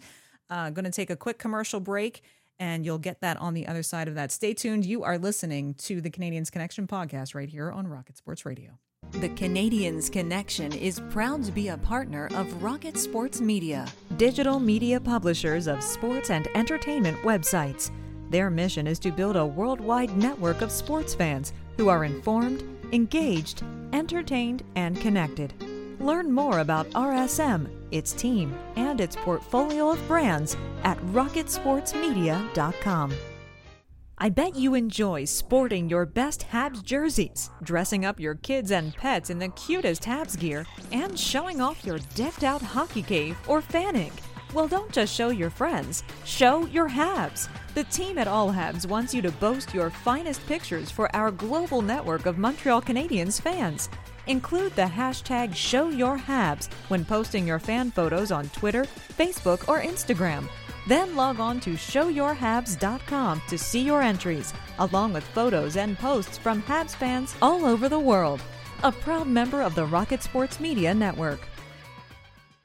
Uh, going to take a quick commercial break, and you'll get that on the other side of that. Stay tuned. You are listening to the Canadiens Connection podcast right here on Rocket Sports Radio. The Canadiens Connection is proud to be a partner of Rocket Sports Media, digital media publishers of sports and entertainment websites. Their mission is to build a worldwide network of sports fans who are informed, engaged, entertained, and connected. Learn more about RSM, its team, and its portfolio of brands at rocketsportsmedia.com. I bet you enjoy sporting your best Habs jerseys, dressing up your kids and pets in the cutest Habs gear, and showing off your decked out hockey cave or fanning. Well, don't just show your friends, show your Habs. The team at All Habs wants you to boast your finest pictures for our global network of Montreal Canadiens fans. Include the hashtag ShowYourHabs when posting your fan photos on Twitter, Facebook, or Instagram. Then log on to showyourhabs.com to see your entries, along with photos and posts from Habs fans all over the world. A proud member of the Rocket Sports Media Network.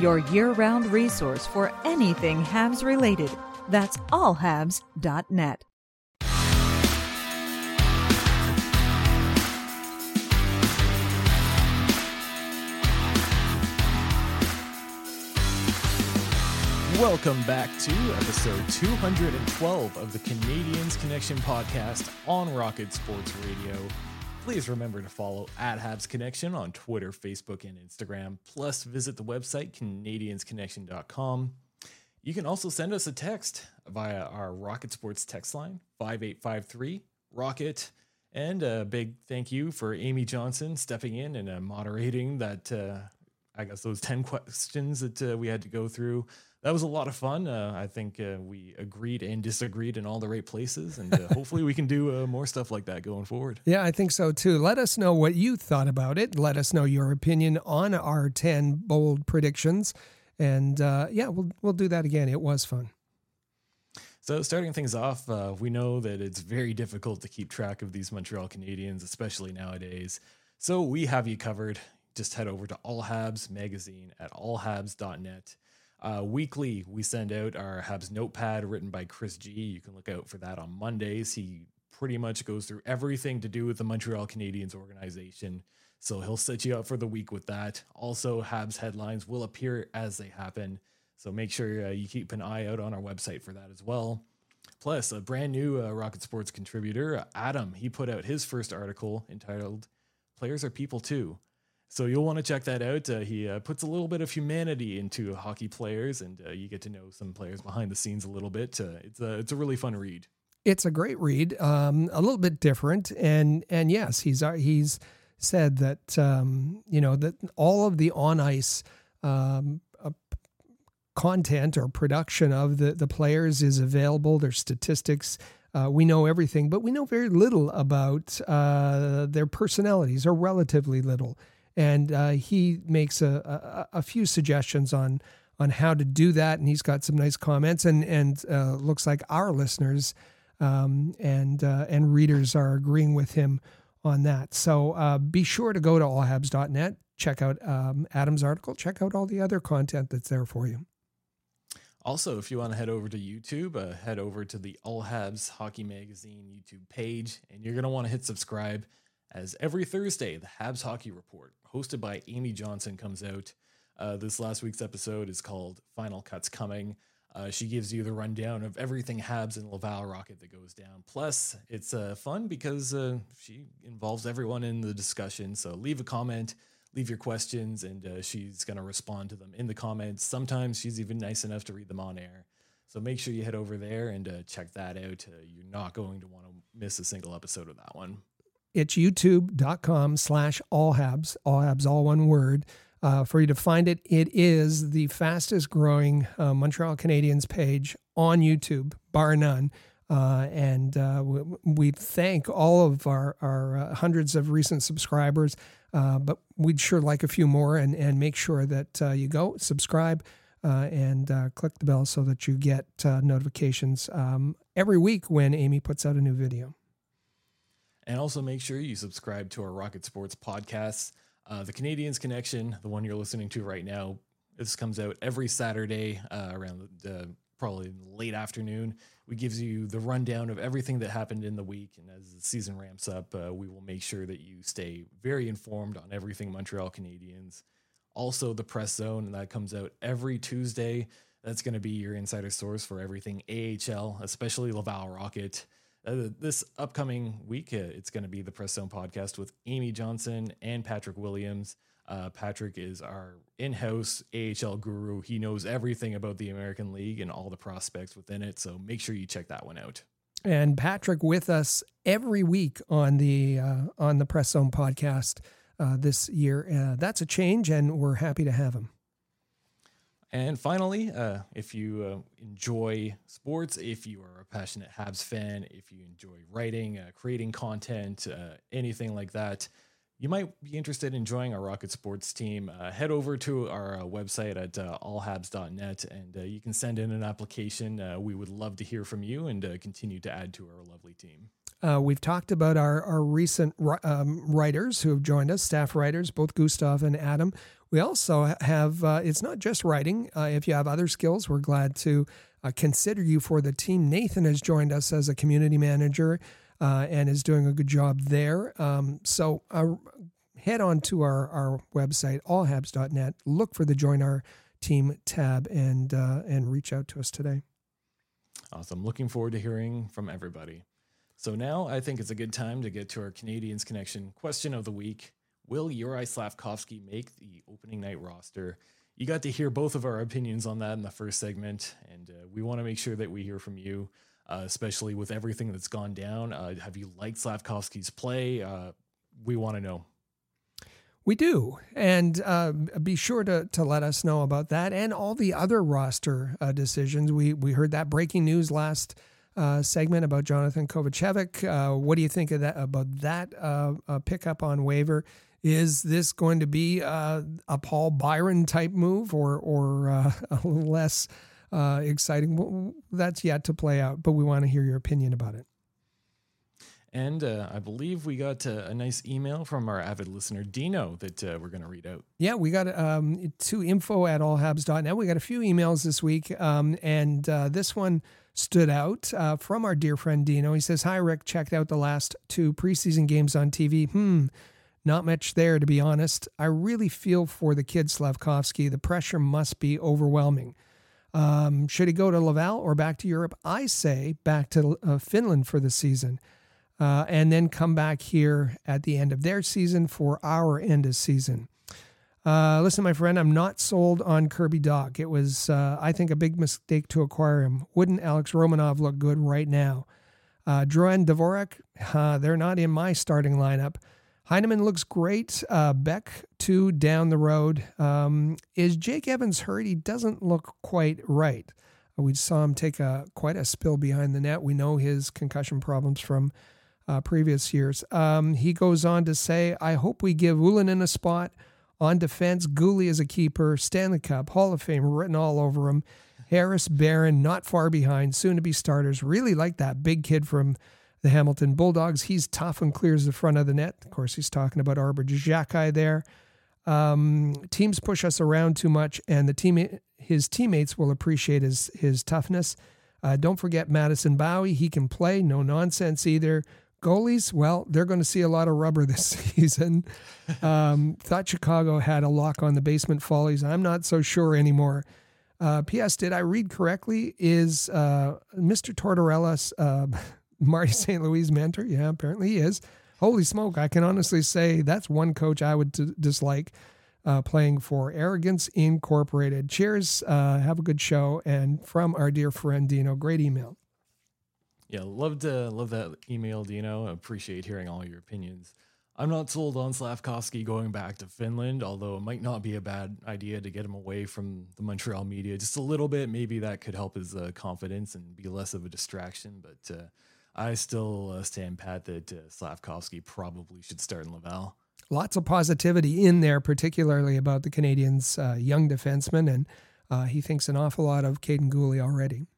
your year round resource for anything Habs related. That's allhabs.net. Welcome back to episode 212 of the Canadiens Connection podcast on Rocket Sports Radio. Please remember to follow at Habs Connection on Twitter, Facebook, and Instagram. Plus, visit the website canadiensconnection.com. You can also send us a text via our Rocket Sports text line 5853 Rocket. And a big thank you for Amy Johnson stepping in and uh, moderating that. Uh, I guess those 10 questions that uh, we had to go through that was a lot of fun. Uh, I think uh, we agreed and disagreed in all the right places, and uh, hopefully we can do uh, more stuff like that going forward. Yeah, I think so too. Let us know what you thought about it. Let us know your opinion on our 10 bold predictions. And uh, yeah, we'll, we'll do that again. It was fun. So, starting things off, uh, we know that it's very difficult to keep track of these Montreal Canadiens, especially nowadays. So, we have you covered. Just head over to All Habs magazine at allhabs.net. Uh, weekly, we send out our Habs notepad written by Chris G. You can look out for that on Mondays. He pretty much goes through everything to do with the Montreal Canadiens organization. So he'll set you up for the week with that. Also, Habs headlines will appear as they happen. So make sure uh, you keep an eye out on our website for that as well. Plus, a brand new uh, Rocket Sports contributor, Adam, he put out his first article entitled Players Are People Too. So you'll want to check that out. Uh, he uh, puts a little bit of humanity into hockey players, and uh, you get to know some players behind the scenes a little bit. Uh, it's a it's a really fun read. It's a great read, um, a little bit different, and and yes, he's uh, he's said that um, you know that all of the on ice um, uh, content or production of the the players is available. Their statistics. Uh, we know everything, but we know very little about uh, their personalities, or relatively little. And uh, he makes a, a, a, few suggestions on on how to do that, and he's got some nice comments. And and uh, looks like our listeners um, and uh, and readers are agreeing with him on that. So uh, be sure to go to allhabs.net, check out um, Adam's article, check out all the other content that's there for you. Also, if you want to head over to YouTube, uh, head over to the All Habs Hockey Magazine YouTube page, and you're going to want to hit subscribe. As every Thursday, the Habs Hockey Report, hosted by Amy Johnson, comes out. Uh, this last week's episode is called Final Cuts Coming. Uh, she gives you the rundown of everything Habs and Laval Rocket that goes down. Plus, it's uh, fun because uh, she involves everyone in the discussion. So leave a comment, leave your questions, and uh, she's going to respond to them in the comments. Sometimes she's even nice enough to read them on air. So make sure you head over there and uh, check that out. You're not going to want to miss a single episode of that one. It's youtube.com slash allhabs, allhabs, all one word uh, for you to find it. It is the fastest growing uh, Montreal Canadiens page on YouTube, bar none. Uh, and uh, we, we, thank all of our, our uh, hundreds of recent subscribers, uh, but we'd sure like a few more and, and make sure that you go subscribe and click the bell so that you get notifications um, every week when Amy puts out a new video. And also make sure you subscribe to our Rocket Sports podcasts. Uh, the Canadiens Connection, the one you're listening to right now, this comes out every Saturday uh, around the, probably late afternoon. We gives you the rundown of everything that happened in the week, and as the season ramps up, uh, we will make sure that you stay very informed on everything Montreal Canadiens. Also, the Press Zone, and that comes out every Tuesday. That's going to be your insider source for everything AHL, especially Laval Rocket. Uh, this upcoming week, uh, it's going to be the Press Zone podcast with Amy Johnson and Patrick Williams. Uh, Patrick is our in house AHL guru. He knows everything about the American League and all the prospects within it. So make sure you check that one out. And Patrick with us every week on the uh, on the Press Zone podcast uh, this year. Uh, that's a change, and we're happy to have him. And finally, uh, if you uh, enjoy sports, if you are a passionate Habs fan, if you enjoy writing, uh, creating content, uh, anything like that, you might be interested in joining our Rocket Sports team. Uh, head over to our uh, website at allhabs.net and you can send in an application. we would love to hear from you and continue to add to our lovely team. Uh, we've talked about our, our recent um, writers who have joined us, staff writers, both Gustav and Adam. We also have, uh, it's not just writing. Uh, if you have other skills, we're glad to uh, consider you for the team. Nathan has joined us as a community manager uh, and is doing a good job there. Um, so uh, head on to our, our website, allhabs.net, look for the Join Our Team tab, and, and reach out to us today. Awesome. Looking forward to hearing from everybody. So now I think it's a good time to get to our Canadiens connection question of the week. Will Juraj Slafkovsky make the opening night roster? You got to hear both of our opinions on that in the first segment, and uh, we want to make sure that we hear from you, uh, especially with everything that's gone down. Uh, have you liked Slafkovsky's play? Uh, we want to know. We do. And uh, be sure to, to let us know about that and all the other roster uh, decisions. We, we heard that breaking news last uh, segment about Johnathan Kovacevic. Uh, what do you think of that about that uh, uh, pickup on waiver? Is this going to be a Paul Byron type move or, or a little less exciting? Well, that's yet to play out, but we want to hear your opinion about it. And uh, I believe we got uh, a nice email from our avid listener, Dino, that uh, we're going to read out. Yeah, we got um, to info at allhabs.net. We got a few emails this week, um, and uh, this one stood out uh, from our dear friend Dino. He says, Hi, Rick, checked out the last two preseason games on TV. Hmm, not much there, to be honest. I really feel for the kid Slafkovsky. The pressure must be overwhelming. Um, should he go to Laval or back to Europe? I say back to uh, Finland for the season uh, and then come back here at the end of their season for our end of season. Uh, listen, my friend, I'm not sold on Kirby Dach. It was, uh, I think, a big mistake to acquire him. Wouldn't Alex Romanov look good right now? Uh, Drouin Dvorak, uh, they're not in my starting lineup. Heineman looks great. Uh, Beck, too, down the road. Um, is Jake Evans hurt? He doesn't look quite right. We saw him take a quite a spill behind the net. We know his concussion problems from uh, previous years. Um, he goes on to say, I hope we give Ylönen a spot on defense. Guhle is a keeper, Stanley Cup, Hall of Fame written all over him. Harris, Barron, not far behind, soon to be starters. Really like that big kid from the Hamilton Bulldogs. He's tough and clears the front of the net. Of course, he's talking about Arber Xhekaj there. Um, teams push us around too much, and the team his teammates will appreciate his his toughness. Uh, don't forget Madison Bowey. He can play, no nonsense either. Goalies, well, they're going to see a lot of rubber this season. Um, thought Chicago had a lock on the basement follies. I'm not so sure anymore. Uh, P.S. Did I read correctly? Is uh, Mr. Tortorella uh, Marty St. Louis' mentor? Yeah, apparently he is. Holy smoke! I can honestly say that's one coach I would t- dislike uh, playing for. Arrogance Incorporated. Cheers. Uh, have a good show. And from our dear friend Dino, great email. Yeah, love to love that email, Dino. Appreciate hearing all your opinions. I'm not sold on Slafkovsky going back to Finland, although it might not be a bad idea to get him away from the Montreal media just a little bit. Maybe that could help his uh, confidence and be less of a distraction. But uh, I still uh, stand pat that uh, Slafkovsky probably should start in Laval. Lots of positivity in there, particularly about the Canadiens' uh, young defenseman, and uh, he thinks an awful lot of Kaiden Guhle already.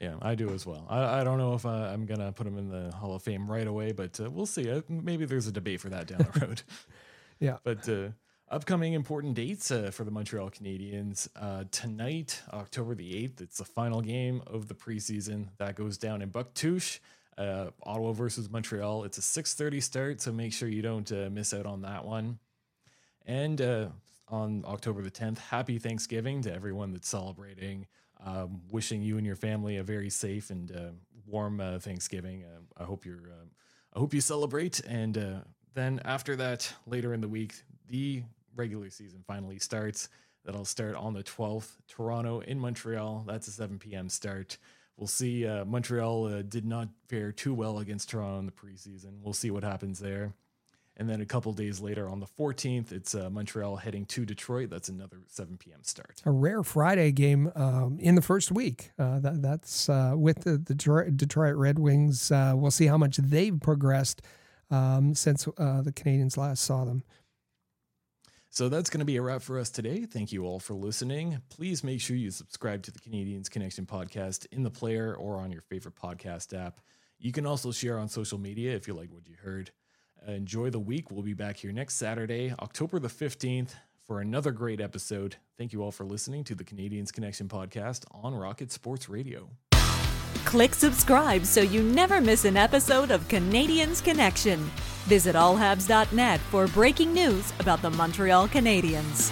Yeah, I do as well. I, I don't know if I, am gonna put him in the Hall of Fame right away, but uh, we'll see. Uh, maybe there's a debate for that down the road. yeah. But uh, upcoming important dates uh, for the Montreal Canadiens uh, tonight, October the eighth. It's the final game of the preseason that goes down in Bouctouche. Uh, Ottawa versus Montreal. It's a 6:30 start, so make sure you don't miss out on that one. And on October the 10th, happy Thanksgiving to everyone that's celebrating. Um, wishing you and your family a very safe and uh, warm uh, Thanksgiving. Uh, I hope you're. Uh, I hope you celebrate. And uh, then after that, later in the week, the regular season finally starts. That'll start on the 12th. Toronto in Montreal. That's a 7 p.m. start. We'll see. Uh, Montreal did not fare too well against Toronto in the preseason. We'll see what happens there. And then a couple days later, on the 14th, it's uh, Montreal heading to Detroit. That's another 7 p.m. start. A rare Friday game um, in the first week. Uh, that, that's uh, with the, the Detroit Red Wings. Uh, we'll see how much they've progressed um, since uh, the Canadiens last saw them. So that's going to be a wrap for us today. Thank you all for listening. Please make sure you subscribe to the Canadiens Connection podcast in the player or on your favorite podcast app. You can also share on social media if you like what you heard. Enjoy the week. We'll be back here next Saturday, October the 15th, for another great episode. Thank you all for listening to the Canadiens Connection podcast on Rocket Sports Radio. Click subscribe so you never miss an episode of Canadiens Connection. Visit allhabs.net for breaking news about the Montreal Canadiens.